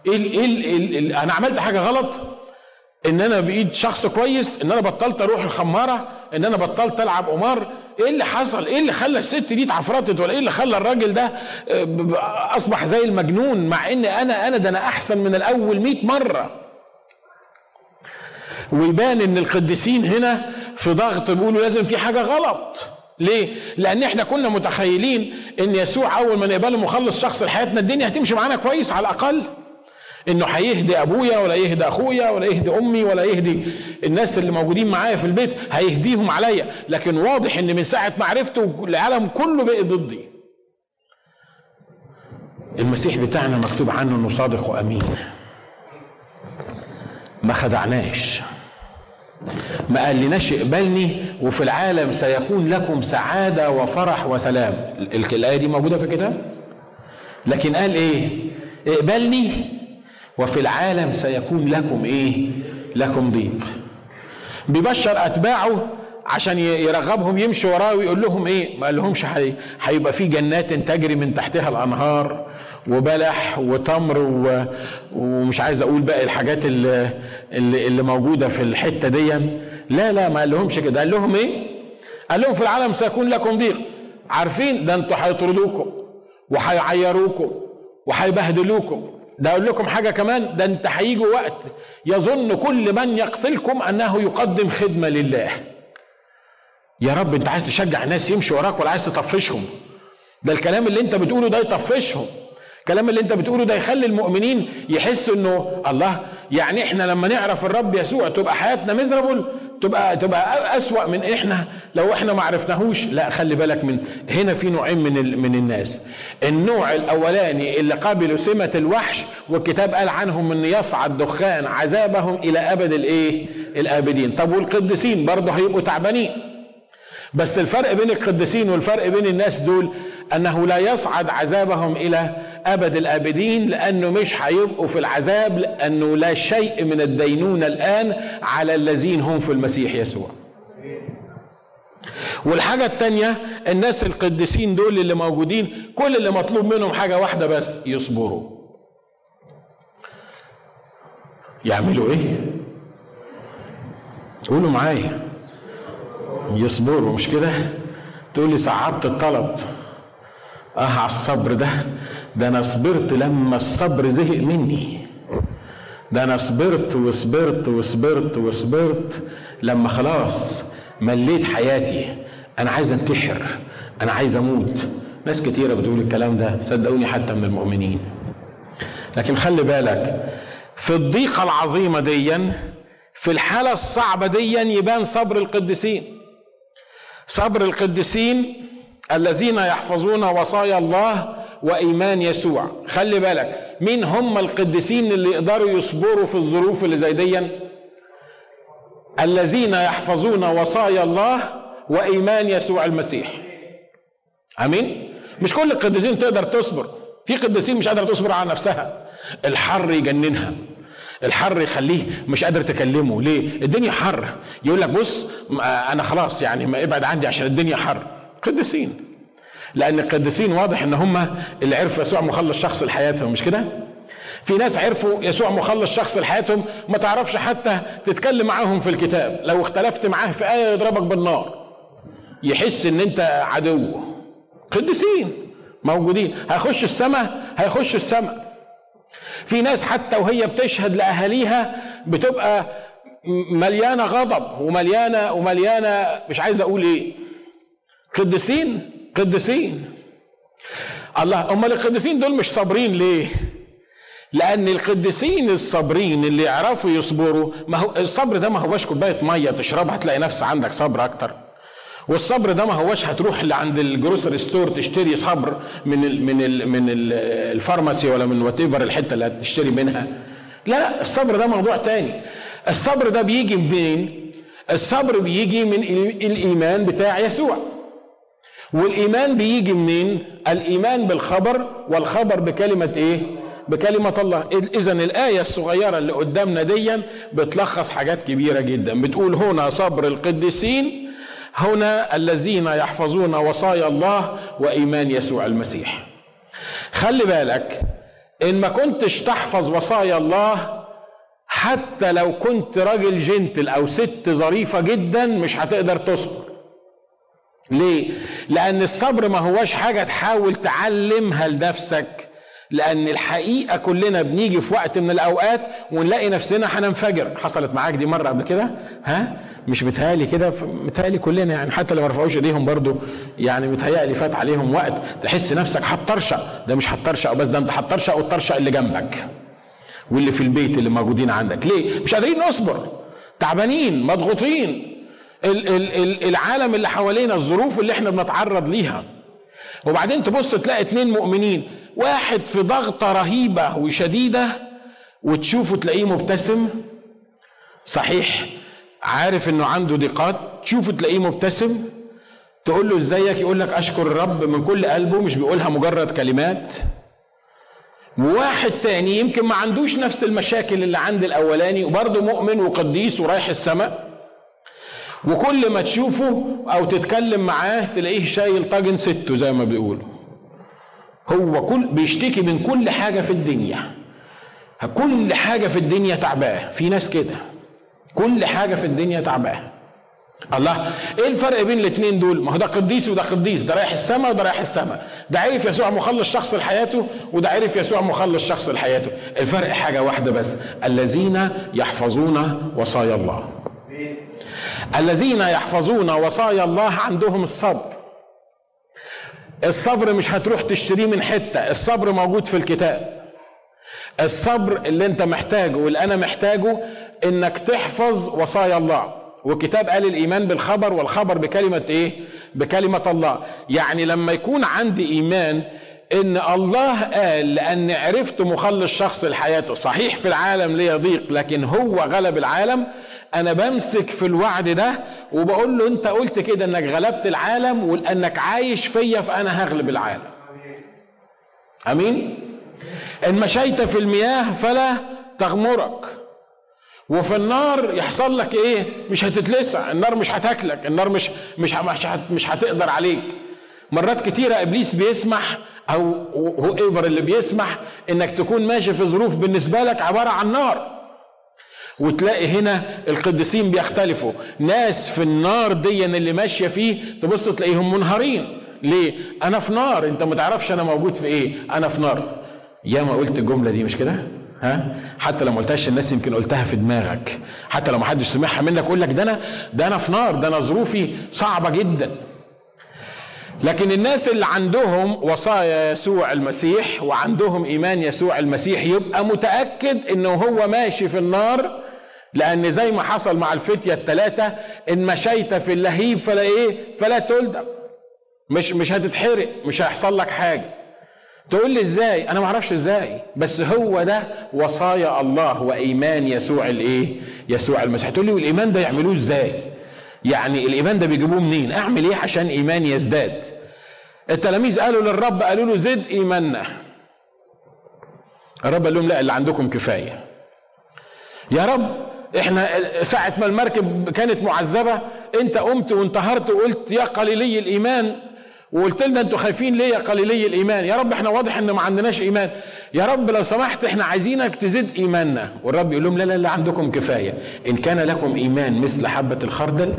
إيه, إيه, إيه, إيه أنا عملت حاجة غلط؟ إن أنا بإيد شخص كويس إن أنا بطلت أروح الخمارة إن أنا بطلت ألعب قمار إيه اللي حصل إيه اللي خلى الست دي اتعفرتت ولا إيه اللي خلى الراجل ده آه، أصبح زي المجنون مع إن أنا أنا ده أنا أحسن من الأول مئة مرة ويبان إن القديسين هنا في ضغط بيقولوا لازم في حاجة غلط ليه؟ لأن إحنا كنا متخيلين إن يسوع أول ما نقبله مخلص شخص لحياتنا الدنيا هتمشي معانا كويس على الأقل. إنه هيهدي أبويا ولا يهدي أخويا ولا يهدي أمي ولا يهدي الناس اللي موجودين معايا في البيت هيهديهم عليا. لكن واضح إن من ساعة ما عرفته العالم كله بقى ضدي. المسيح بتاعنا مكتوب عنه إنه صادق وأمين. ما خدعناش. ما قالناش اقبلني وفي العالم سيكون لكم سعادة وفرح وسلام. الآية دي موجودة في الكتاب؟ لكن قال إيه؟ اقبلني وفي العالم سيكون لكم إيه؟ لكم ضيق. بيبشر أتباعه عشان يرغبهم يمشوا وراه ويقول لهم إيه؟ ما قال لهمش هيبقى في جنات تجري من تحتها الأنهار وبلح وتمر و... ومش عايز أقول باقي الحاجات اللي, اللي, اللي موجودة في الحتة دي. لا لا ما قال لهمش كده. قال لهم إيه؟ قال لهم في العالم سيكون لكم ضيق. عارفين؟ ده أنتوا هيطردوكم وهيعيروكم وهيبهدلوكم. ده أقول لكم حاجة كمان ده أنت هيجي وقت يظن كل من يقتلكم أنه يقدم خدمة لله. يا رب أنت عايز تشجع الناس يمشوا وراك ولا عايز تطفشهم؟ ده الكلام اللي أنت بتقوله ده يطفشهم. الكلام اللي أنت بتقوله ده يخلي المؤمنين يحسوا إنه الله يعني إحنا لما نعرف الرب يسوع تبقى حياتنا مزربل تبقى تبقى أسوأ من إحنا. لو إحنا ما عرفناهوش لا خلي بالك من هنا في نوعين من من الناس. النوع الأولاني اللي قابلوا سمة الوحش والكتاب قال عنهم إن يصعد دخان عذابهم إلى أبد الإيه؟ الآبدين. طب والقديسين برضه هيبقوا تعبانين. بس الفرق بين القديسين والفرق بين الناس دول أنه لا يصعد عذابهم إلى أبد الأبدين لأنه مش هيبقوا في العذاب لأنه لا شيء من الدينونة الآن على الذين هم في المسيح يسوع. والحاجة التانية الناس القديسين دول اللي موجودين كل اللي مطلوب منهم حاجة واحدة بس يصبروا. يعملوا إيه؟ قولوا معايا. يصبروا مش كده؟ تقول لي صعبت الطلب. آه على الصبر ده. ده أنا صبرت لما الصبر زهق مني. ده أنا صبرت وصبرت وصبرت وصبرت لما خلاص مليت حياتي. أنا عايز انتحر. أنا عايز أموت. ناس كتيرة بتقول الكلام ده صدقوني حتى من المؤمنين. لكن خلي بالك في الضيقة العظيمة ديا في الحالة الصعبة ديا يبان صبر القديسين. صبر القديسين الذين يحفظون وصايا الله وإيمان يسوع. خلي بالك مين هم القديسين اللي يقدروا يصبروا في الظروف اللي زي دي الذين يحفظون وصايا الله وإيمان يسوع المسيح. آمين؟ مش كل القديسين تقدر تصبر. في قديسين مش قادرة تصبر على نفسها. الحر يجننها. الحر يخليه مش قادر تكلمه. ليه؟ الدنيا حر. يقول لك بص أنا خلاص يعني ما ابعد عندي عشان الدنيا حر. قديسين. لأن القديسين واضح إن هم اللي عرفوا يسوع مخلص شخص لحياتهم مش كده؟ في ناس عرفوا يسوع مخلص شخص لحياتهم ما تعرفش حتى تتكلم معاهم في الكتاب لو اختلفت معاه في آية يضربك بالنار. يحس إن أنت عدو. قديسين موجودين. هيخش السماء هيخش السماء. في ناس حتى وهي بتشهد لأهاليها بتبقى مليانة غضب ومليانة ومليانة مش عايز أقول إيه. قديسين قديسين الله أمال القديسين دول مش صابرين ليه؟ لأن القديسين الصابرين اللي يعرفوا يصبروا ما هو الصبر ده ما هوش كوباية مية تشربها تلاقي نفس عندك صبر أكتر. والصبر ده ما هوش هتروح اللي عند ال grocery store تشتري صبر من ال من ال من ال pharmacy ولا من what الحتة اللي هتشتري منها. لا الصبر ده موضوع تاني. الصبر ده بيجي منين؟ الصبر بيجي من الإيمان بتاع يسوع. والإيمان بيجي منين؟ الإيمان بالخبر والخبر بكلمة إيه؟ بكلمة الله. إذا الآية الصغيرة اللي قدامنا ديا بتلخص حاجات كبيرة جدا. بتقول هنا صبر القديسين هنا الذين يحفظون وصايا الله وإيمان يسوع المسيح. خلي بالك إن ما كنتش تحفظ وصايا الله حتى لو كنت راجل جنتل أو ست ظريفة جدا مش هتقدر تصبر. ليه؟ لأن الصبر ما هوش حاجة تحاول تعلمها لنفسك. لأن الحقيقة كلنا بنيجي في وقت من الأوقات ونلاقي نفسنا هننفجر. حصلت معاك دي مرة قبل كده؟ ها؟ مش متهيألي كده. متهيألي كلنا يعني حتى اللي ما رفعوش إيديهم برضو يعني متهيألي فات عليهم وقت. تحس نفسك هتطرشق. ده مش هتطرشق بس ده انت هتطرشق والطرشق اللي جنبك. واللي في البيت اللي موجودين عندك. ليه؟ مش قادرين نصبر. تعبانين مضغوطين. العالم اللي حوالينا الظروف اللي إحنا بنتعرض ليها. وبعدين تبص تلاقي اتنين مؤمنين واحد في ضغطة رهيبة وشديدة وتشوفه تلاقيه مبتسم. صحيح عارف إنه عنده ضيقات تشوفه تلاقيه مبتسم. تقول له إزيك؟ يقول لك أشكر الرب من كل قلبه مش بيقولها مجرد كلمات. وواحد تاني يمكن ما عندوش نفس المشاكل اللي عند الأولاني وبرضه مؤمن وقديس ورايح السماء. وكل ما تشوفه أو تتكلم معاه تلاقيه شايل طاجن سته زي ما بيقولوا. هو كل بيشتكي من كل حاجة في الدنيا. كل حاجة في الدنيا تعباه. في ناس كده. كل حاجة في الدنيا تعباه. الله إيه الفرق بين الاثنين دول؟ ما هو ده قديس وده قديس. ده رايح السماء وده رايح السماء. ده عرف يسوع مخلص شخص لحياته وده عرف يسوع مخلص شخص لحياته. الفرق حاجة واحدة بس. الذين يحفظون وصايا الله. الذين يحفظون وصايا الله عندهم الصبر. الصبر مش هتروح تشتريه من حتة الصبر موجود في الكتاب. الصبر اللي انت محتاجه واللي أنا محتاجه انك تحفظ وصايا الله. والكتاب قال الإيمان بالخبر والخبر بكلمة إيه؟ بكلمة الله. يعني لما يكون عندي إيمان إن الله قال لأن عرفت مخلص شخص لحياته. صحيح في العالم ليه ضيق لكن هو غلب العالم أنا بمسك في الوعد ده وبقول له أنت قلت كده إنك غلبت العالم ولانك عايش فيا فأنا هغلب العالم. آمين؟ إن مشيت في المياه فلا تغمرك. وفي النار يحصل لك إيه؟ مش هتتلسع. النار مش هتاكلك. النار مش مش مش, مش هتقدر عليك. مرات كتيرة إبليس بيسمح أو هو ايفر اللي بيسمح إنك تكون ماشي في ظروف بالنسبة لك عبارة عن نار. وتلاقي هنا القديسين بيختلفوا. ناس في النار دي اللي ماشية فيه تبص تلاقيهم منهارين. ليه؟ أنا في نار. أنت ما تعرفش أنا موجود في إيه. أنا في نار. يا ما قلت الجملة دي مش كده؟ ها؟ حتى لو ما قلتهاش الناس يمكن قلتها في دماغك. حتى لو ما حدش سمعها منك يقول لك ده أنا ده أنا في نار ده أنا ظروفي صعبة جدا. لكن الناس اللي عندهم وصايا يسوع المسيح وعندهم إيمان يسوع المسيح يبقى متأكد إنه هو ماشي في النار لأن زي ما حصل مع الفتية الثلاثه إن مشيت في اللهيب فلا إيه؟ فلا تلدم مش مش هتتحرق مش هيحصل لك حاجة. تقول لي إزاي؟ أنا ما أعرفش إزاي. بس هو ده وصايا الله وإيمان يسوع الإيه؟ يسوع المسيح. تقول لي والإيمان ده يعملوه إزاي؟ يعني الإيمان ده بيجيبوه منين؟ أعمل إيه عشان ايماني يزداد؟ التلاميذ قالوا للرب قالوا له زد إيماننا. الرب قال لهم لا اللي عندكم كفاية. يا رب إحنا ساعة ما المركب كانت معذبة انت قمت وانتهرت وقلت يا قليلي الإيمان وقلت لنا أنتوا خايفين ليه يا قليلي الإيمان؟ يا رب إحنا واضح ان ما عندناش إيمان. يا رب لو سمحت إحنا عايزينك تزيد إيماننا. والرب يقول لهم لا لا لا عندكم كفاية. إن كان لكم إيمان مثل حبة الخردل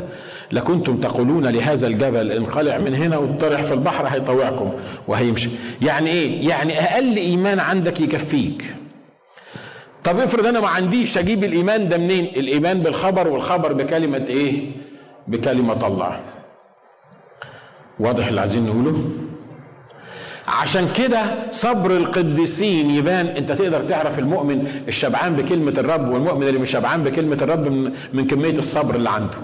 لكنتم تقولون لهذا الجبل انقلع من هنا واطرح في البحر هيطوعكم وهيمشي. يعني إيه؟ يعني أقل إيمان عندك يكفيك. طب افرض أنا ما عنديش أجيب الايمان ده منين؟ الايمان بالخبر والخبر بكلمة إيه؟ بكلمة الله. واضح اللي عايزين نقوله؟ عشان كده صبر القديسين يبان. انت تقدر تعرف المؤمن الشبعان بكلمة الرب والمؤمن اللي مش شبعان بكلمة الرب من, من كمية الصبر اللي عنده.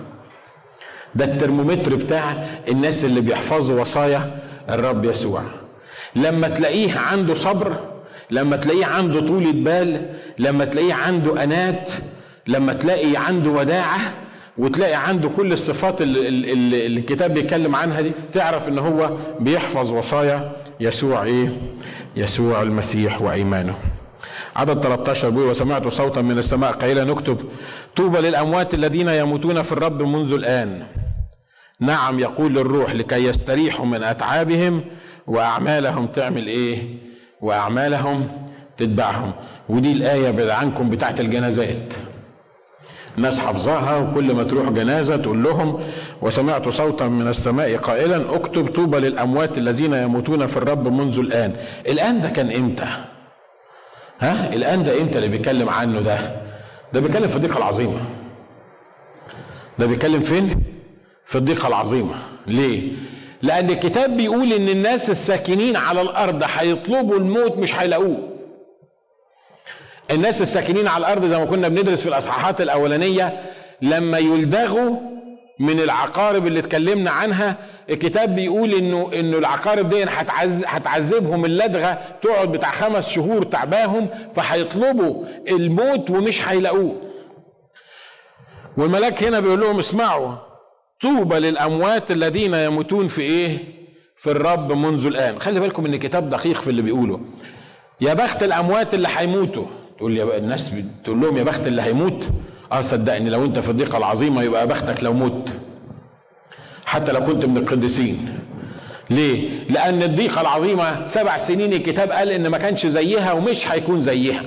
ده الترمومتر بتاع الناس اللي بيحفظوا وصايا الرب يسوع. لما تلاقيه عنده صبر لما تلاقيه عنده طولة بال لما تلاقيه عنده أنات لما تلاقي عنده وداعة وتلاقي عنده كل الصفات اللي, الكتاب بيتكلم عنها دي تعرف إن هو بيحفظ وصايا يسوع إيه؟ يسوع المسيح وإيمانه. عدد 13 بيقول وسمعت صوتا من السماء قائلا نكتب طوبى للأموات الذين يموتون في الرب منذ الآن. نعم يقول للروح لكي يستريحوا من أتعابهم وأعمالهم تعمل إيه؟ وأعمالهم تتبعهم. ودي الآية بعد عنكم بتاعت الجنازات. الناس حافظاها وكل ما تروح جنازة تقول لهم وسمعت صوتا من السماء قائلا اكتب طوبى للأموات الذين يموتون في الرب منذ الآن الآن ده كان إمتى؟ ها؟ الآن ده إمتى اللي بيتكلم عنه ده؟ ده بيتكلم في الضيقة العظيمة. ده بيتكلم فين؟ في الضيقة العظيمة. ليه؟ لأن الكتاب بيقول إن الناس الساكنين على الأرض هيطلبوا الموت مش هيلاقوه. الناس الساكنين على الأرض زي ما كنا بندرس في الأصحاحات الأولانية لما يلدغوا من العقارب اللي اتكلمنا عنها الكتاب بيقول إنه إنه العقارب دي هتعز هتعذبهم اللدغة تقعد بتاع خمس شهور تعباهم فهيطلبوا الموت ومش هيلاقوه. والملاك هنا بيقول لهم اسمعوا طوبى للأموات الذين يموتون في إيه؟ في الرب منذ الآن. خلي بالكم إن الكتاب دقيق في اللي بيقوله. يا بخت الأموات اللي هيموتوا. تقول يا الناس تقول لهم يا بخت اللي هيموت. آه صدقني لو أنت في الضيقه العظيمه يبقى بختك لو مت حتى لو كنت من القديسين. ليه؟ لأن الضيقة العظيمة سبع سنين الكتاب قال إن ما كانش زيها ومش هيكون زيها.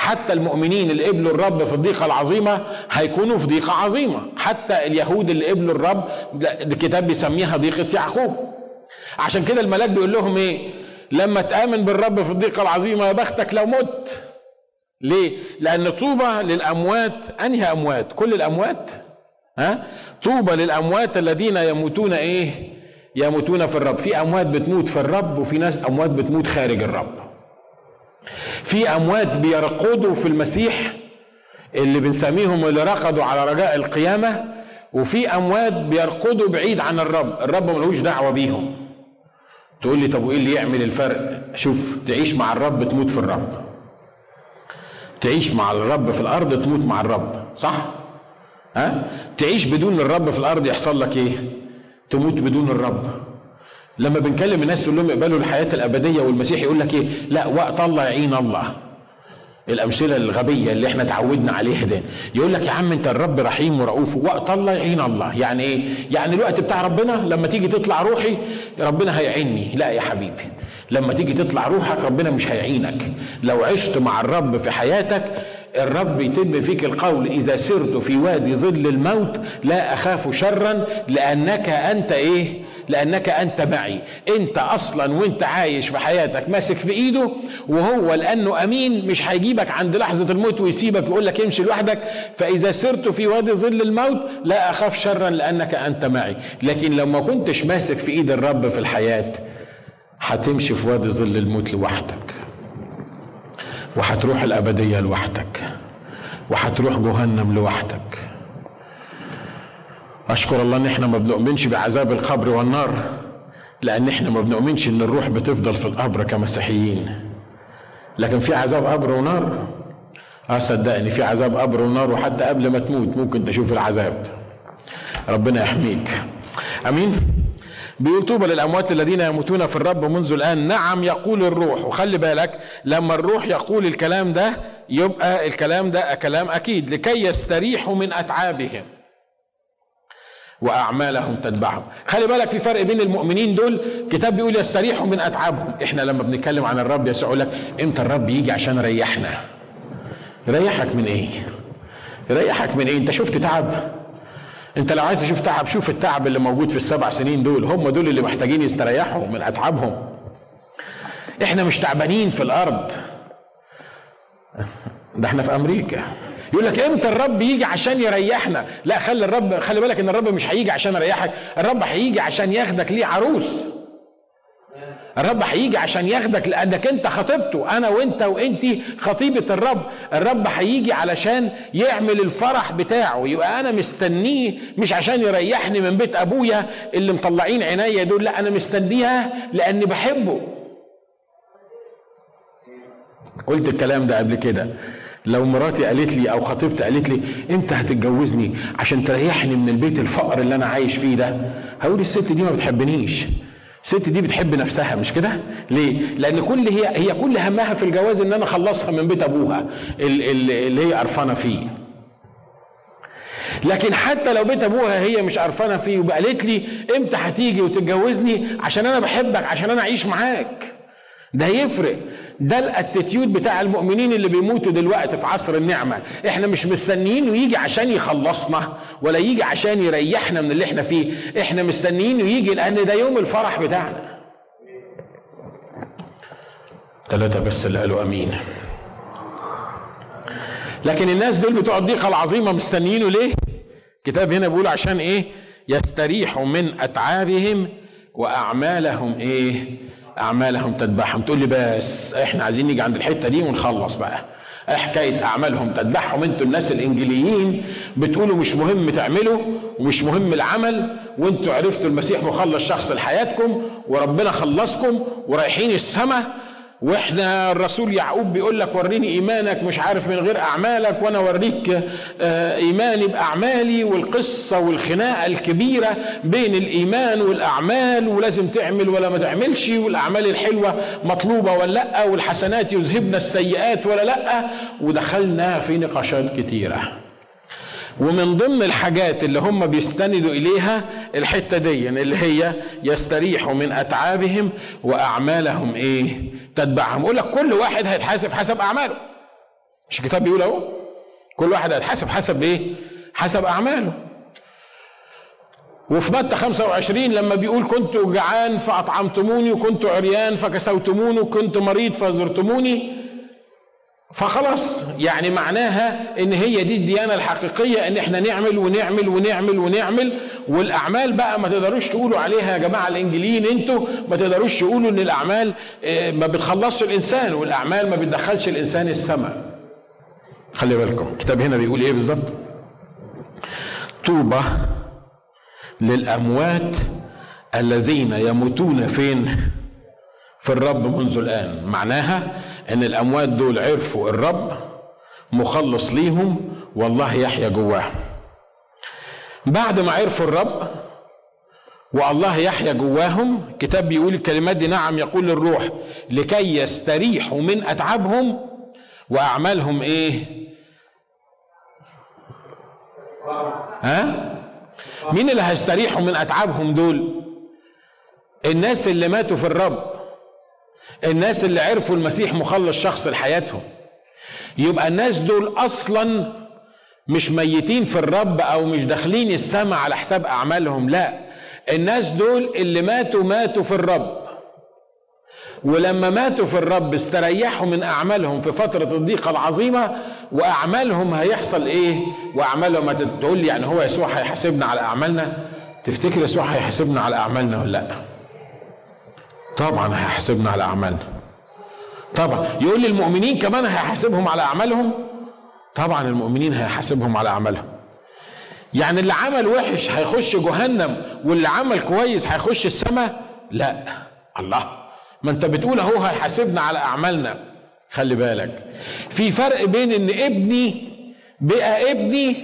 حتى المؤمنين اللي قبلوا الرب في الضيقة العظيمة هيكونوا في ضيقة عظيمة، حتى اليهود اللي قبلوا الرب الكتاب بيسميها ضيقة يعقوب. عشان كده الملاك بيقول لهم إيه؟ لما تآمن بالرب في الضيقة العظيمة يا بختك لو مت. ليه؟ لأن طوبى للأموات أنهي أموات؟ كل الأموات؟ ها؟ طوبى للأموات الذين يموتون إيه؟ يموتون في الرب في أموات بتموت في الرب وفي ناس أموات بتموت خارج الرب في أموات بيرقدوا في المسيح اللي بنسميهم اللي رقدوا على رجاء القيامة وفي أموات بيرقدوا بعيد عن الرب الرب ملوش دعوة بيهم. تقول لي طب وإيه اللي يعمل الفرق؟ شوف تعيش مع الرب تموت في الرب. تعيش مع الرب في الأرض تموت مع الرب صح؟ ها؟ تعيش بدون الرب في الأرض يحصل لك إيه؟ تموت بدون الرب. لما بنكلم الناس تقول لهم اقبلوا الحياة الأبدية والمسيح يقول لك إيه؟ لا وقت الله يعين الله. الأمثلة الغبية اللي إحنا اتعودنا عليها ده يقول لك يا عم أنت الرب رحيم ورؤوف وقت الله يعين الله. يعني إيه؟ يعني الوقت بتاع ربنا لما تيجي تطلع روحي ربنا هيعيني. لا يا حبيبي لما تيجي تطلع روحك ربنا مش هيعينك. لو عشت مع الرب في حياتك الرب يتم فيك القول إذا سرت في وادي ظل الموت لا أخاف شرا لأنك أنت إيه؟ لأنك أنت معي. أنت أصلا وأنت عايش في حياتك ماسك في إيده وهو لأنه أمين مش هيجيبك عند لحظة الموت ويسيبك يقول لك امشي لوحدك. فإذا سرت في وادي ظل الموت لا أخاف شرا لأنك أنت معي. لكن لو ما كنتش ماسك في إيد الرب في الحياة هتمشي في وادي ظل الموت لوحدك. وهتروح الأبدية لوحدك. وهتروح جهنم لوحدك. أشكر الله إن إحنا ما بنؤمنش بعذاب القبر والنار لأن إحنا ما بنؤمنش إن الروح بتفضل في القبر كمسيحيين. لكن في عذاب قبر ونار؟ آه صدقني في عذاب قبر ونار وحتى قبل ما تموت ممكن تشوف العذاب. ربنا يحميك. آمين. بيقول طوبى للأموات الذين يموتون في الرب منذ الآن. نعم يقول الروح. وخلي بالك لما الروح يقول الكلام ده يبقى الكلام ده كلام أكيد لكي يستريحوا من أتعابهم. وأعمالهم تتبعهم. خلي بالك في فرق بين المؤمنين دول كتاب بيقول يستريحوا من أتعابهم. إحنا لما بنتكلم عن الرب يسوع لك إمتى الرب يجي عشان يريحنا يريحك من إيه؟ يريحك من إيه؟ أنت شفت تعب؟ أنت لو عايز تشوف تعب شوف التعب اللي موجود في السبع سنين دول. هم دول اللي محتاجين يستريحوا من أتعابهم. إحنا مش تعبانين في الأرض. ده إحنا في أمريكا. يقول لك إمتى الرب يجي عشان يريحنا؟ لا خلي الرب خلي بالك ان الرب مش هيجي عشان يريحك. الرب هيجي عشان ياخدك ليه عروس؟ الرب هيجي عشان ياخدك لانك انت خطيبته. أنا وانت وانت خطيبة الرب. الرب هيجي علشان يعمل الفرح بتاعه. يبقى أنا مستنيه مش عشان يريحني من بيت ابويا اللي مطلعين عينيا دول. لا أنا مستنيها لاني بحبه. قلت الكلام ده قبل كده. لو مراتي قالت لي أو خطيبتي قالت لي أنت هتتجوزني عشان تريحني من البيت الفقر اللي أنا عايش فيه ده هقول الست دي ما بتحبنيش الست دي بتحب نفسها مش كده؟ ليه؟ لأن كل هي هي كل همها في الجواز إن أنا أخلصها من بيت أبوها اللي هي قرفانة فيه. لكن حتى لو بيت أبوها هي مش قرفانة فيه وقالت لي أمتى هتيجي وتتجوزني عشان أنا بحبك عشان أنا أعيش معاك ده يفرق ده الاتيتيود بتاع المؤمنين اللي بيموتوا دلوقتي في عصر النعمة إحنا مش مستنيين يجي عشان يخلصنا ولا يجي عشان يريحنا من اللي إحنا فيه إحنا مستنيين يجي لأن ده يوم الفرح بتاعنا ثلاثة بس اللي قالوا آمين لكن الناس دول بتوع الضيقة العظيمة مستنيينه ليه؟ كتاب هنا بيقول عشان إيه؟ يستريحوا من أتعابهم وأعمالهم إيه؟ أعمالهم تتبعهم تقول لي بس إحنا عايزين نيجي عند الحتة دي ونخلص بقى. حكاية أعمالهم تتبعهم أنتوا الناس الانجيليين بتقولوا مش مهم تعملوا ومش مهم العمل وأنتوا عرفتوا المسيح مخلص شخص لحياتكم وربنا خلصكم ورايحين السماء وإحنا الرسول يعقوب بيقول لك وريني إيمانك مش عارف من غير أعمالك وأنا أوريك آه، إيماني بأعمالي والقصة والخناقة الكبيرة بين الإيمان والأعمال ولازم تعمل ولا ما تعملش والأعمال الحلوة مطلوبة ولا لأ والحسنات يذهبن السيئات ولا لأ. ودخلنا في نقاشات كتيرة. ومن ضمن الحاجات اللي هم بيستندوا إليها الحتة دي اللي هي يستريحوا من أتعابهم وأعمالهم إيه؟ تتبعهم. يقول لك كل واحد هيتحاسب حسب أعماله. مش الكتاب بيقول أهو. كل واحد هيتحاسب حسب إيه؟ حسب أعماله. وفي متى 25 لما بيقول كنت جعان فأطعمتموني وكنت عريان فكسوتموني وكنت مريض فزرتموني فخلاص. يعني معناها إن هي دي الديانة الحقيقية إن إحنا نعمل ونعمل ونعمل ونعمل والأعمال بقى ما تقدروش تقولوا عليها يا جماعة الإنجيليين أنتوا ما تقدروش تقولوا إن الأعمال آه، ما بتخلصش الإنسان والأعمال ما بتدخلش الإنسان السماء. خلي بالكم الكتاب هنا بيقول إيه بالظبط؟ طوبى للأموات الذين يموتون فين؟ في الرب منذ الآن. معناها إن الأموات دول عرفوا الرب مخلص ليهم والله يحيا جواهم. بعد ما عرفوا الرب والله يحيا جواهم الكتاب بيقول الكلمات دي نعم يقول الروح لكي يستريحوا من أتعابهم وأعمالهم إيه؟ ها؟ مين اللي هيستريحوا من أتعابهم دول؟ الناس اللي ماتوا في الرب. الناس اللي عرفوا المسيح مخلص شخص لحياتهم. يبقى الناس دول أصلا مش ميتين في الرب أو مش داخلين السماء على حساب أعمالهم لا. الناس دول اللي ماتوا ماتوا في الرب. ولما ماتوا في الرب استريحوا من أعمالهم في فترة الضيقة العظيمة وأعمالهم هيحصل إيه؟ وأعمالهم تقول لي يعني هو يسوع هيحاسبنا على أعمالنا؟ تفتكر يسوع هيحاسبنا على أعمالنا ولا لأ؟ طبعا هيحاسبنا على أعمالنا. طبعا. يقول للمؤمنين كمان هيحاسبهم على أعمالهم؟ طبعا المؤمنين هيحاسبهم على أعمالهم. يعني اللي عمل وحش هيخش جهنم واللي عمل كويس هيخش السماء؟ لا. الله. ما أنت بتقول أهو هيحاسبنا على أعمالنا. خلي بالك. في فرق بين إن ابني بقى ابني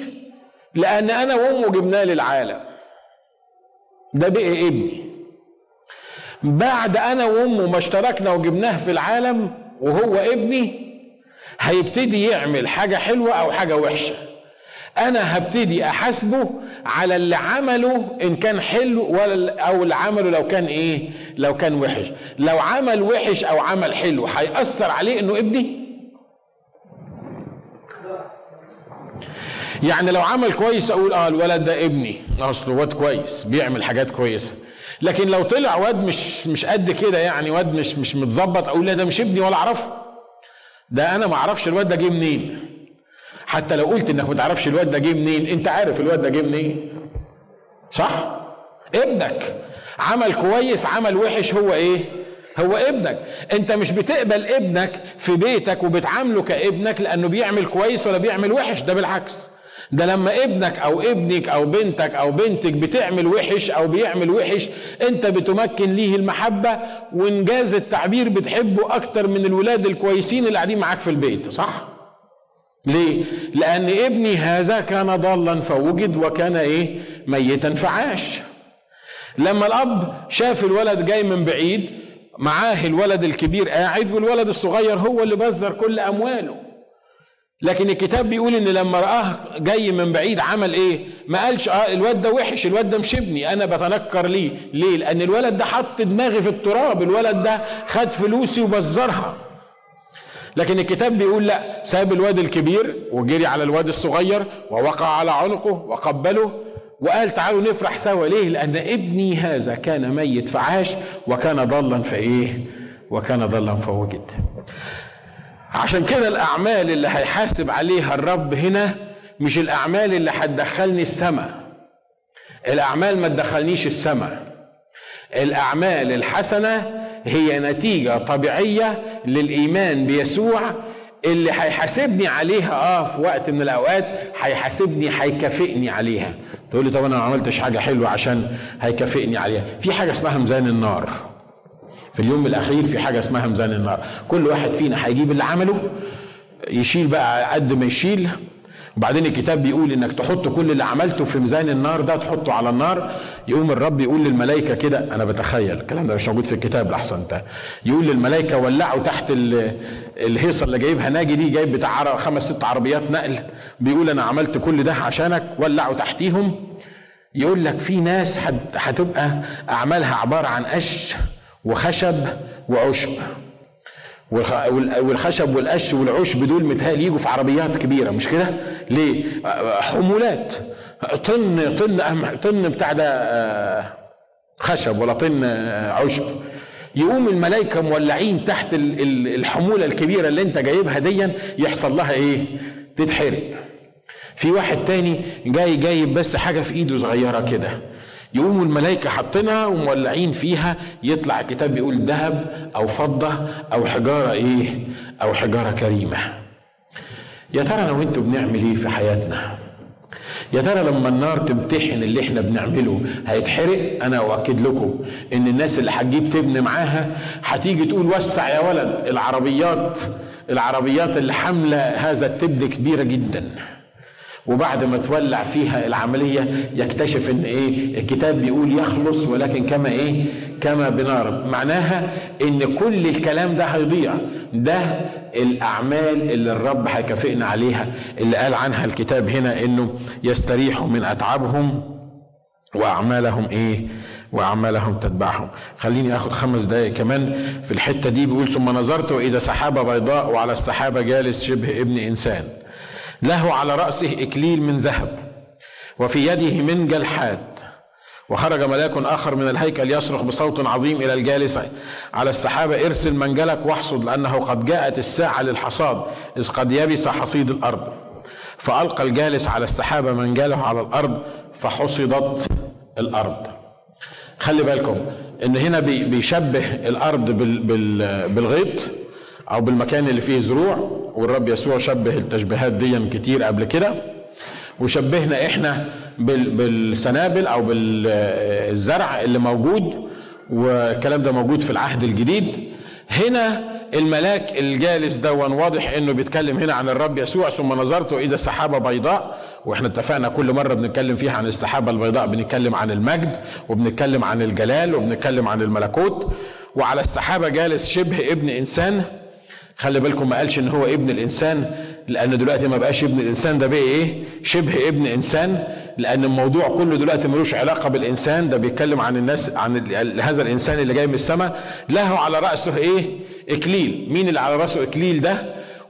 لأن أنا وأمه جبناه للعالم. ده بقى ابني. بعد أنا وأمه ما اشتركنا وجبناه في العالم وهو ابني هيبتدي يعمل حاجة حلوة أو حاجة وحشة. أنا هبتدي أحاسبه على اللي عمله إن كان حلو ولا أو اللي عمله لو كان إيه؟ لو كان وحش. لو عمل وحش أو عمل حلو هيأثر عليه إنه ابني؟ يعني لو عمل كويس أقول آه الولد ده ابني. أصله واد كويس بيعمل حاجات كويسة. لكن لو طلع واد مش مش قد كده يعني واد مش مش متظبط أقول لا ده مش ابني ولا أعرفه. ده أنا ما أعرفش الواد ده جه منين. حتى لو قلت إنك ما تعرفش الواد ده جه منين أنت عارف الواد ده جه منين. صح؟ ابنك. عمل كويس عمل وحش هو إيه؟ هو ابنك. أنت مش بتقبل ابنك في بيتك وبتعامله كابنك لأنه بيعمل كويس ولا بيعمل وحش ده بالعكس. ده لما ابنك أو ابنك أو بنتك أو بنتك بتعمل وحش أو بيعمل وحش انت بتمكن ليه المحبة؟ وانجاز التعبير بتحبه أكتر من الولاد الكويسين اللي قاعدين معاك في البيت. صح. ليه؟ لأن ابني هذا كان ضالا فوجد وكان إيه؟ ميتا فعاش. لما الاب شاف الولد جاي من بعيد معاه الولد الكبير قاعد والولد الصغير هو اللي بذر كل امواله. لكن الكتاب بيقول إن لما رآه جاي من بعيد عمل إيه؟ ما قالش آه الواد ده وحش الواد ده مش ابني أنا بتنكر ليه؟ ليه؟ لأن الولد ده حط دماغي في التراب الولد ده خد فلوسي وبزرها. لكن الكتاب بيقول لا ساب الواد الكبير وجري على الواد الصغير ووقع على عنقه وقبله وقال تعالوا نفرح سوا. ليه؟ لأن ابني هذا كان ميت فعاش وكان ضلا فايه وكان ضلا فوجد عشان كده الأعمال اللي هيحاسب عليها الرب هنا مش الأعمال اللي هتدخلني السماء. الأعمال ما تدخلنيش السماء. الأعمال الحسنة هي نتيجة طبيعية للإيمان بيسوع اللي هيحاسبني عليها. آه في وقت من الأوقات هيحاسبني هيكافئني عليها. تقول لي طب أنا ما عملتش حاجة حلوة عشان هيكافئني عليها. في حاجة اسمها ميزان النار. في اليوم الأخير في حاجة اسمها ميزان النار. كل واحد فينا هيجيب اللي عمله يشيل بقى قد ما يشيل. وبعدين الكتاب بيقول إنك تحط كل اللي عملته في ميزان النار ده تحطه على النار. يقوم الرب يقول للملائكة كده أنا بتخيل الكلام ده مش موجود في الكتاب لحسن انت يقول للملائكة ولعوا تحت الهيصة اللي جايبها. ناجي دي جايب بتاع خمس ست عربيات نقل. بيقول أنا عملت كل ده عشانك. ولعوا تحتيهم. يقول لك في ناس هتبقى أعمالها عبارة عن قش. وخشب وعشب. والخشب والقش والعشب دول متهيألي يجوا في عربيات كبيرة مش كده؟ ليه؟ حمولات. طن طن طن بتاع ده آه، خشب ولا طن آه، عشب. يقوم الملائكة مولعين تحت الحمولة الكبيرة اللي انت جايبها ديا يحصل لها إيه؟ تتحرق. في واحد تاني جاي جايب بس حاجة في إيده صغيرة كده. يقوموا الملائكة حاطينها ومولعين فيها يطلع الكتاب بيقول ذهب أو فضة أو حجارة إيه؟ أو حجارة كريمة. يا ترى أنا وأنتوا بنعمل إيه في حياتنا؟ يا ترى لما النار تمتحن اللي إحنا بنعمله هيتحرق أنا أؤكد لكم إن الناس اللي هتجيب تبني معاها هتيجي تقول وسع يا ولد العربيات العربيات اللي حاملة هذا التبن كبيرة جدا وبعد ما تولع فيها العملية يكتشف إن إيه الكتاب بيقول يخلص ولكن كما إيه كما بنار معناها إن كل الكلام ده هيضيع. ده الأعمال اللي الرب هيكافئنا عليها اللي قال عنها الكتاب هنا إنه يستريحوا من أتعابهم وأعمالهم إيه وأعمالهم تتبعهم. خليني آخد خمس دقائق كمان في الحتة دي. بيقول ثم نظرت واذا سحابه بيضاء وعلى السحابة جالس شبه ابن إنسان. له على رأسه إكليل من ذهب وفي يده منجل حاد وخرج ملاك آخر من الهيكل يصرخ بصوت عظيم إلى الجالس على السحابة ارسل منجلك واحصد لأنه قد جاءت الساعة للحصاد إذ قد يبس حصيد الأرض. فألقى الجالس على السحابة منجله على الأرض فحصدت الأرض. خلي بالكم إن هنا بيشبه الأرض بالغيط أو بالمكان اللي فيه زروع والرب يسوع شبه التشبيهات دي كتير قبل كده. وشبهنا إحنا بالسنابل أو بالزرع اللي موجود والكلام ده موجود في العهد الجديد. هنا الملاك الجالس دون واضح إنه بيتكلم هنا عن الرب يسوع ثم نظرت اذا سحابه بيضاء. وإحنا اتفقنا كل مرة بنتكلم فيها عن السحابة البيضاء بنتكلم عن المجد وبنتكلم عن الجلال وبنتكلم عن الملكوت. وعلى السحابة جالس شبه ابن إنسان. خلي بالكم ما قالش إن هو ابن الإنسان لأن دلوقتي ما بقاش ابن الإنسان ده بقى إيه؟ شبه ابن إنسان لأن الموضوع كله دلوقتي ملوش علاقة بالإنسان ده بيتكلم عن الناس عن هذا الإنسان اللي جاي من السماء له على رأسه إيه؟ إكليل. مين اللي على رأسه إكليل ده؟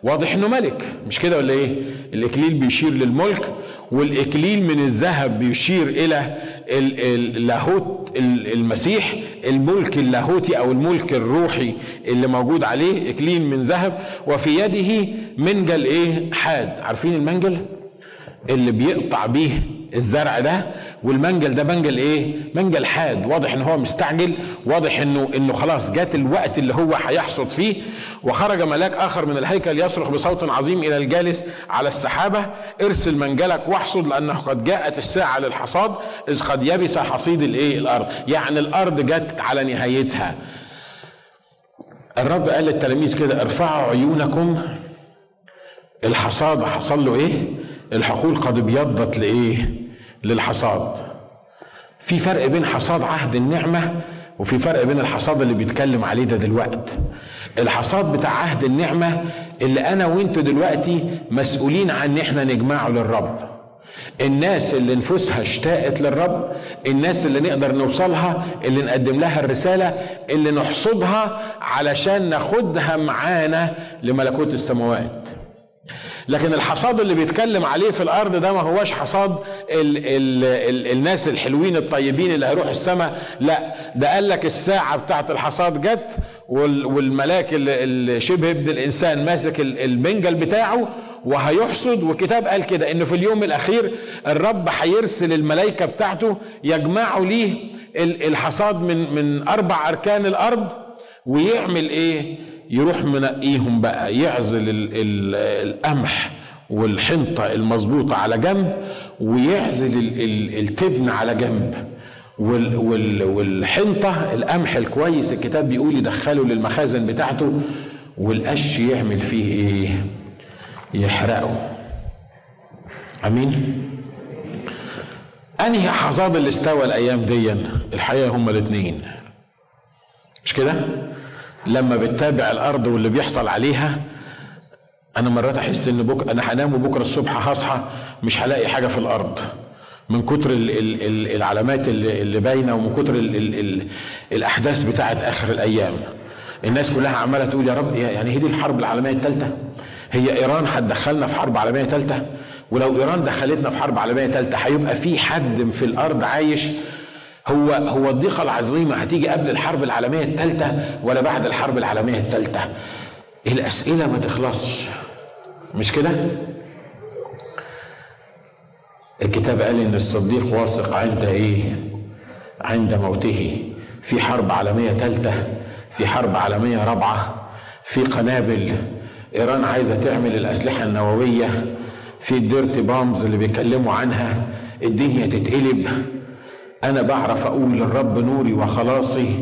واضح إنه ملك. مش كده ولا إيه؟ الإكليل بيشير للملك والإكليل من الذهب بيشير إلى اللاهوت المسيح الملك اللاهوتي أو الملك الروحي اللي موجود عليه اكليل من ذهب وفي يده منجل إيه؟ حاد. عارفين المنجل؟ اللي بيقطع بيه الزرع ده والمنجل ده منجل إيه؟ منجل حاد واضح إن هو مستعجل واضح إنه إنه خلاص جات الوقت اللي هو هيحصد فيه. وخرج ملاك آخر من الهيكل يصرخ بصوت عظيم إلى الجالس على السحابة ارسل منجلك واحصد لأنه قد جاءت الساعة للحصاد إذ قد يبس حصيد الإيه؟ الأرض. يعني الأرض جت على نهايتها. الرب قال للتلاميذ كده ارفعوا عيونكم. الحصاد حصل له إيه؟ الحقول قد ابيضت لإيه؟ للحصاد. في فرق بين حصاد عهد النعمة وفي فرق بين الحصاد اللي بيتكلم عليه ده دلوقتي الحصاد بتاع عهد النعمة اللي أنا وأنتوا دلوقتي مسؤولين عن إن إحنا نجمعه للرب. الناس اللي نفوسها اشتاقت للرب الناس اللي نقدر نوصلها اللي نقدم لها الرسالة اللي نحصدها علشان ناخدها معانا لملكوت السماوات. لكن الحصاد اللي بيتكلم عليه في الأرض ده ما هوش حصاد ال ال ال الناس الحلوين الطيبين اللي هيروحوا السماء لا ده قال لك الساعة بتاعت الحصاد جت والملاك اللي شبه ابن الإنسان ماسك المنجل بتاعه وهيحصد والكتاب قال كده انه في اليوم الأخير الرب هيرسل الملائكة بتاعته يجمعوا ليه الحصاد من من أربع أركان الأرض ويعمل إيه؟ يروح منقيهم بقى يعزل القمح والحنطة المظبوطة على جنب ويعزل التبن على جنب. وال وال والحنطة القمح الكويس الكتاب بيقول يدخله للمخازن بتاعته والقش يعمل فيه إيه؟ يحرقه. أمين؟ أنهي حصاد اللي استوى الأيام دي الحقيقة هما الاثنين مش كده؟ لما بتتابع الأرض واللي بيحصل عليها أنا مرات أحس إن بكرة أنا هنام وبكرة الصبح هصحى مش هلاقي حاجة في الأرض. من كتر ال ال ال العلامات اللي, اللي باينة ومن كتر ال ال ال الأحداث بتاعت آخر الأيام. الناس كلها عمالة تقول يا رب يعني هي دي الحرب العالمية الثالثه هي إيران هتدخلنا في حرب عالمية ثالثه ولو إيران دخلتنا في حرب عالمية ثالثه هيبقى في حد في الأرض عايش هو هو الضيقة العظيمة هتيجي قبل الحرب العالمية الثالثة ولا بعد الحرب العالمية الثالثة؟ الأسئلة ما تخلصش. مش كده؟ الكتاب قال إن الصديق واثق عند إيه؟ عند موته. في حرب عالمية ثالثة في حرب عالمية رابعة في قنابل. إيران عايزة تعمل الأسلحة النووية. في الديرتي بامز اللي بيتكلموا عنها. الدنيا تتقلب. أنا بعرف أقول للرب نوري وخلاصي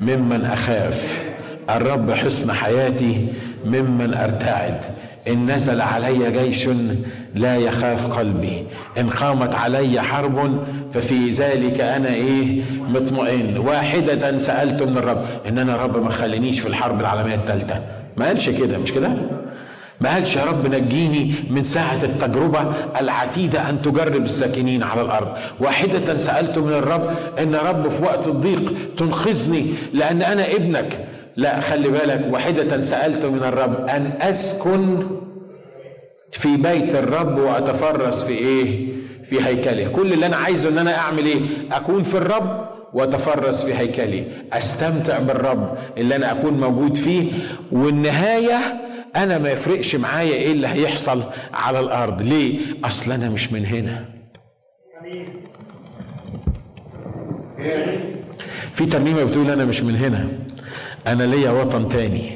ممن أخاف. الرب حصن حياتي ممن أرتعد. إن نزل علي جيش لا يخاف قلبي. إن قامت علي حرب ففي ذلك أنا إيه؟ مطمئن. واحدة سألت من الرب. إن أنا رب ما خلينيش في الحرب العالمية الثالثة ما قالش كده مش كده؟ ما قالش يا رب نجيني من ساعة التجربة العتيدة أن تجرب الساكنين على الأرض. واحدة سألت من الرب إن رب في وقت الضيق تنقذني لأن أنا ابنك. لا خلي بالك واحدة سألت من الرب أن أسكن في بيت الرب وأتفرس في إيه؟ في هيكله كل اللي أنا عايزه إن أنا أعمل إيه؟ أكون في الرب وأتفرس في هيكلي. أستمتع بالرب اللي أنا أكون موجود فيه. والنهاية أنا ما يفرقش معايا إيه اللي هيحصل على الأرض. ليه؟ أصل أنا مش من هنا. في ترنيمه بتقول أنا مش من هنا. أنا ليا وطن تاني.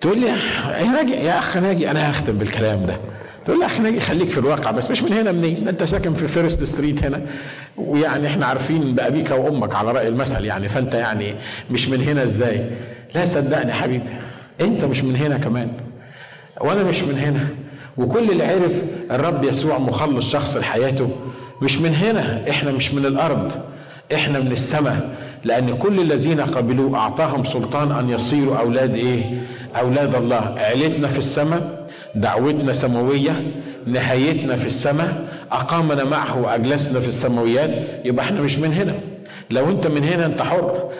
تقول لي يا ناجي يا أخ ناجي أنا هختم بالكلام ده. تقول لي أخ ناجي خليك في الواقع بس مش من هنا منين؟ أنت ساكن في First Street هنا. ويعني إحنا عارفين بأبيك وأمك على رأي المثل يعني. فأنت يعني مش من هنا إزاي؟ لا صدقني حبيبي. انت مش من هنا كمان. وأنا مش من هنا. وكل اللي عرف الرب يسوع مخلص شخص لحياته مش من هنا. إحنا مش من الأرض. إحنا من السماء. لأن كل الذين قبلوه أعطاهم سلطان أن يصيروا أولاد إيه؟ أولاد الله. عيلتنا في السماء دعوتنا سماوية نهايتنا في السماء أقامنا معه وأجلسنا في السماويات يبقى إحنا مش من هنا. لو انت من هنا انت حر.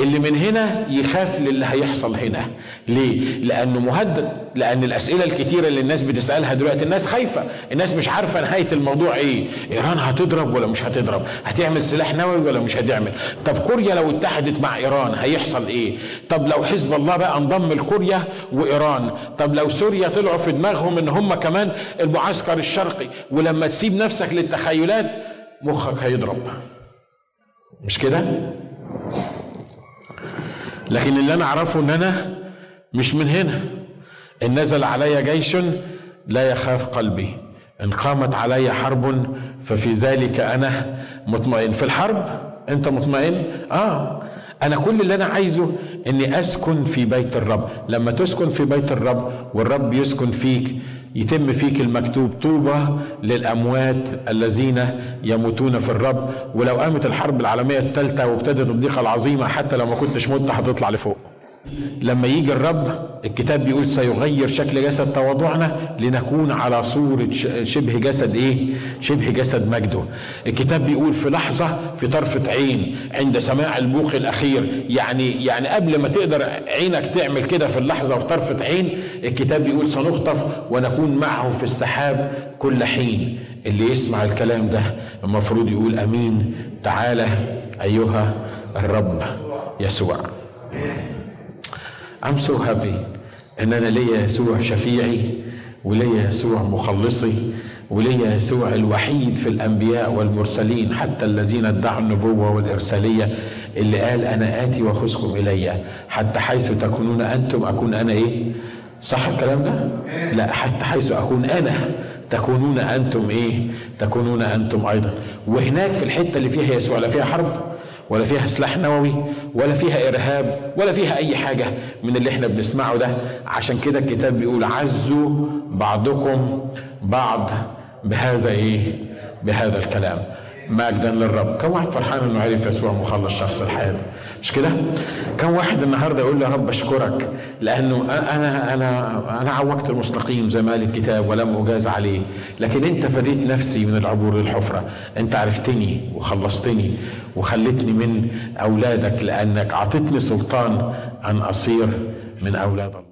اللي من هنا يخاف للي هيحصل هنا. ليه؟ لأنه مهدد لأن الأسئلة الكتيرة اللي الناس بتسألها دلوقتي الناس خايفة الناس مش عارفة نهاية الموضوع إيه. إيران هتضرب ولا مش هتضرب؟ هتعمل سلاح نووي ولا مش هتعمل؟ طب كوريا لو اتحدت مع إيران هيحصل إيه؟ طب لو حزب الله بقى انضم لكوريا وإيران؟ طب لو سوريا طلعوا في دماغهم إن هم كمان المعسكر الشرقي ولما تسيب نفسك للتخيلات مخك هيضرب. مش كده؟ لكن اللي أنا أعرفه إن أنا مش من هنا. إن نزل علي جيش لا يخاف قلبي. إن قامت علي حرب ففي ذلك أنا مطمئن. في الحرب أنت مطمئن؟ آه. أنا كل اللي أنا عايزه إني أسكن في بيت الرب. لما تسكن في بيت الرب والرب يسكن فيك يتم فيك المكتوب طوبى للأموات الذين يموتون في الرب. ولو قامت الحرب العالمية الثالثة وابتدت الضيقة العظيمة حتى لو ما كنتش مت هتطلع لفوق. لما يجي الرب الكتاب بيقول سيغير شكل جسد تواضعنا لنكون على صورة شبه جسد إيه؟ شبه جسد مجده. الكتاب بيقول في لحظة في طرفة عين عند سماع البوق الأخير. يعني يعني قبل ما تقدر عينك تعمل كده في اللحظة وفي طرفة عين الكتاب بيقول سنخطف ونكون معه في السحاب كل حين. اللي يسمع الكلام ده المفروض يقول أمين. تعالى أيها الرب يسوع. I'm so happy. ان أنا ليا يسوع شفيعي وليا يسوع مخلصي وليا يسوع الوحيد في الأنبياء والمرسلين حتى الذين ادعوا النبوة والإرسالية اللي قال أنا آتي وأخذكم إلي حتى حيث تكونون أنتم أكون أنا إيه؟ صح الكلام ده؟ لا حتى حيث أكون أنا تكونون أنتم إيه؟ تكونون أنتم أيضا. وهناك في الحتة اللي فيها يسوع لا فيها حرب؟ ولا فيها سلاح نووي ولا فيها إرهاب ولا فيها أي حاجة من اللي إحنا بنسمعه ده. عشان كده الكتاب بيقول عزوا بعضكم بعض بهذا إيه؟ بهذا الكلام. مجدا للرب. كم واحد فرحان إنه عرف يسوع مخلص شخص الحياة؟ مش كده؟ كم واحد النهارده يقول يا رب أشكرك لأنه أنا أنا أنا عوجت المستقيم زي ما قال الكتاب ولم أجاز عليه. لكن أنت فديت نفسي من العبور للحفرة. أنت عرفتني وخلصتني. وخلتني من أولادك لأنك أعطيتني سلطان أن أصير من أولاد الله.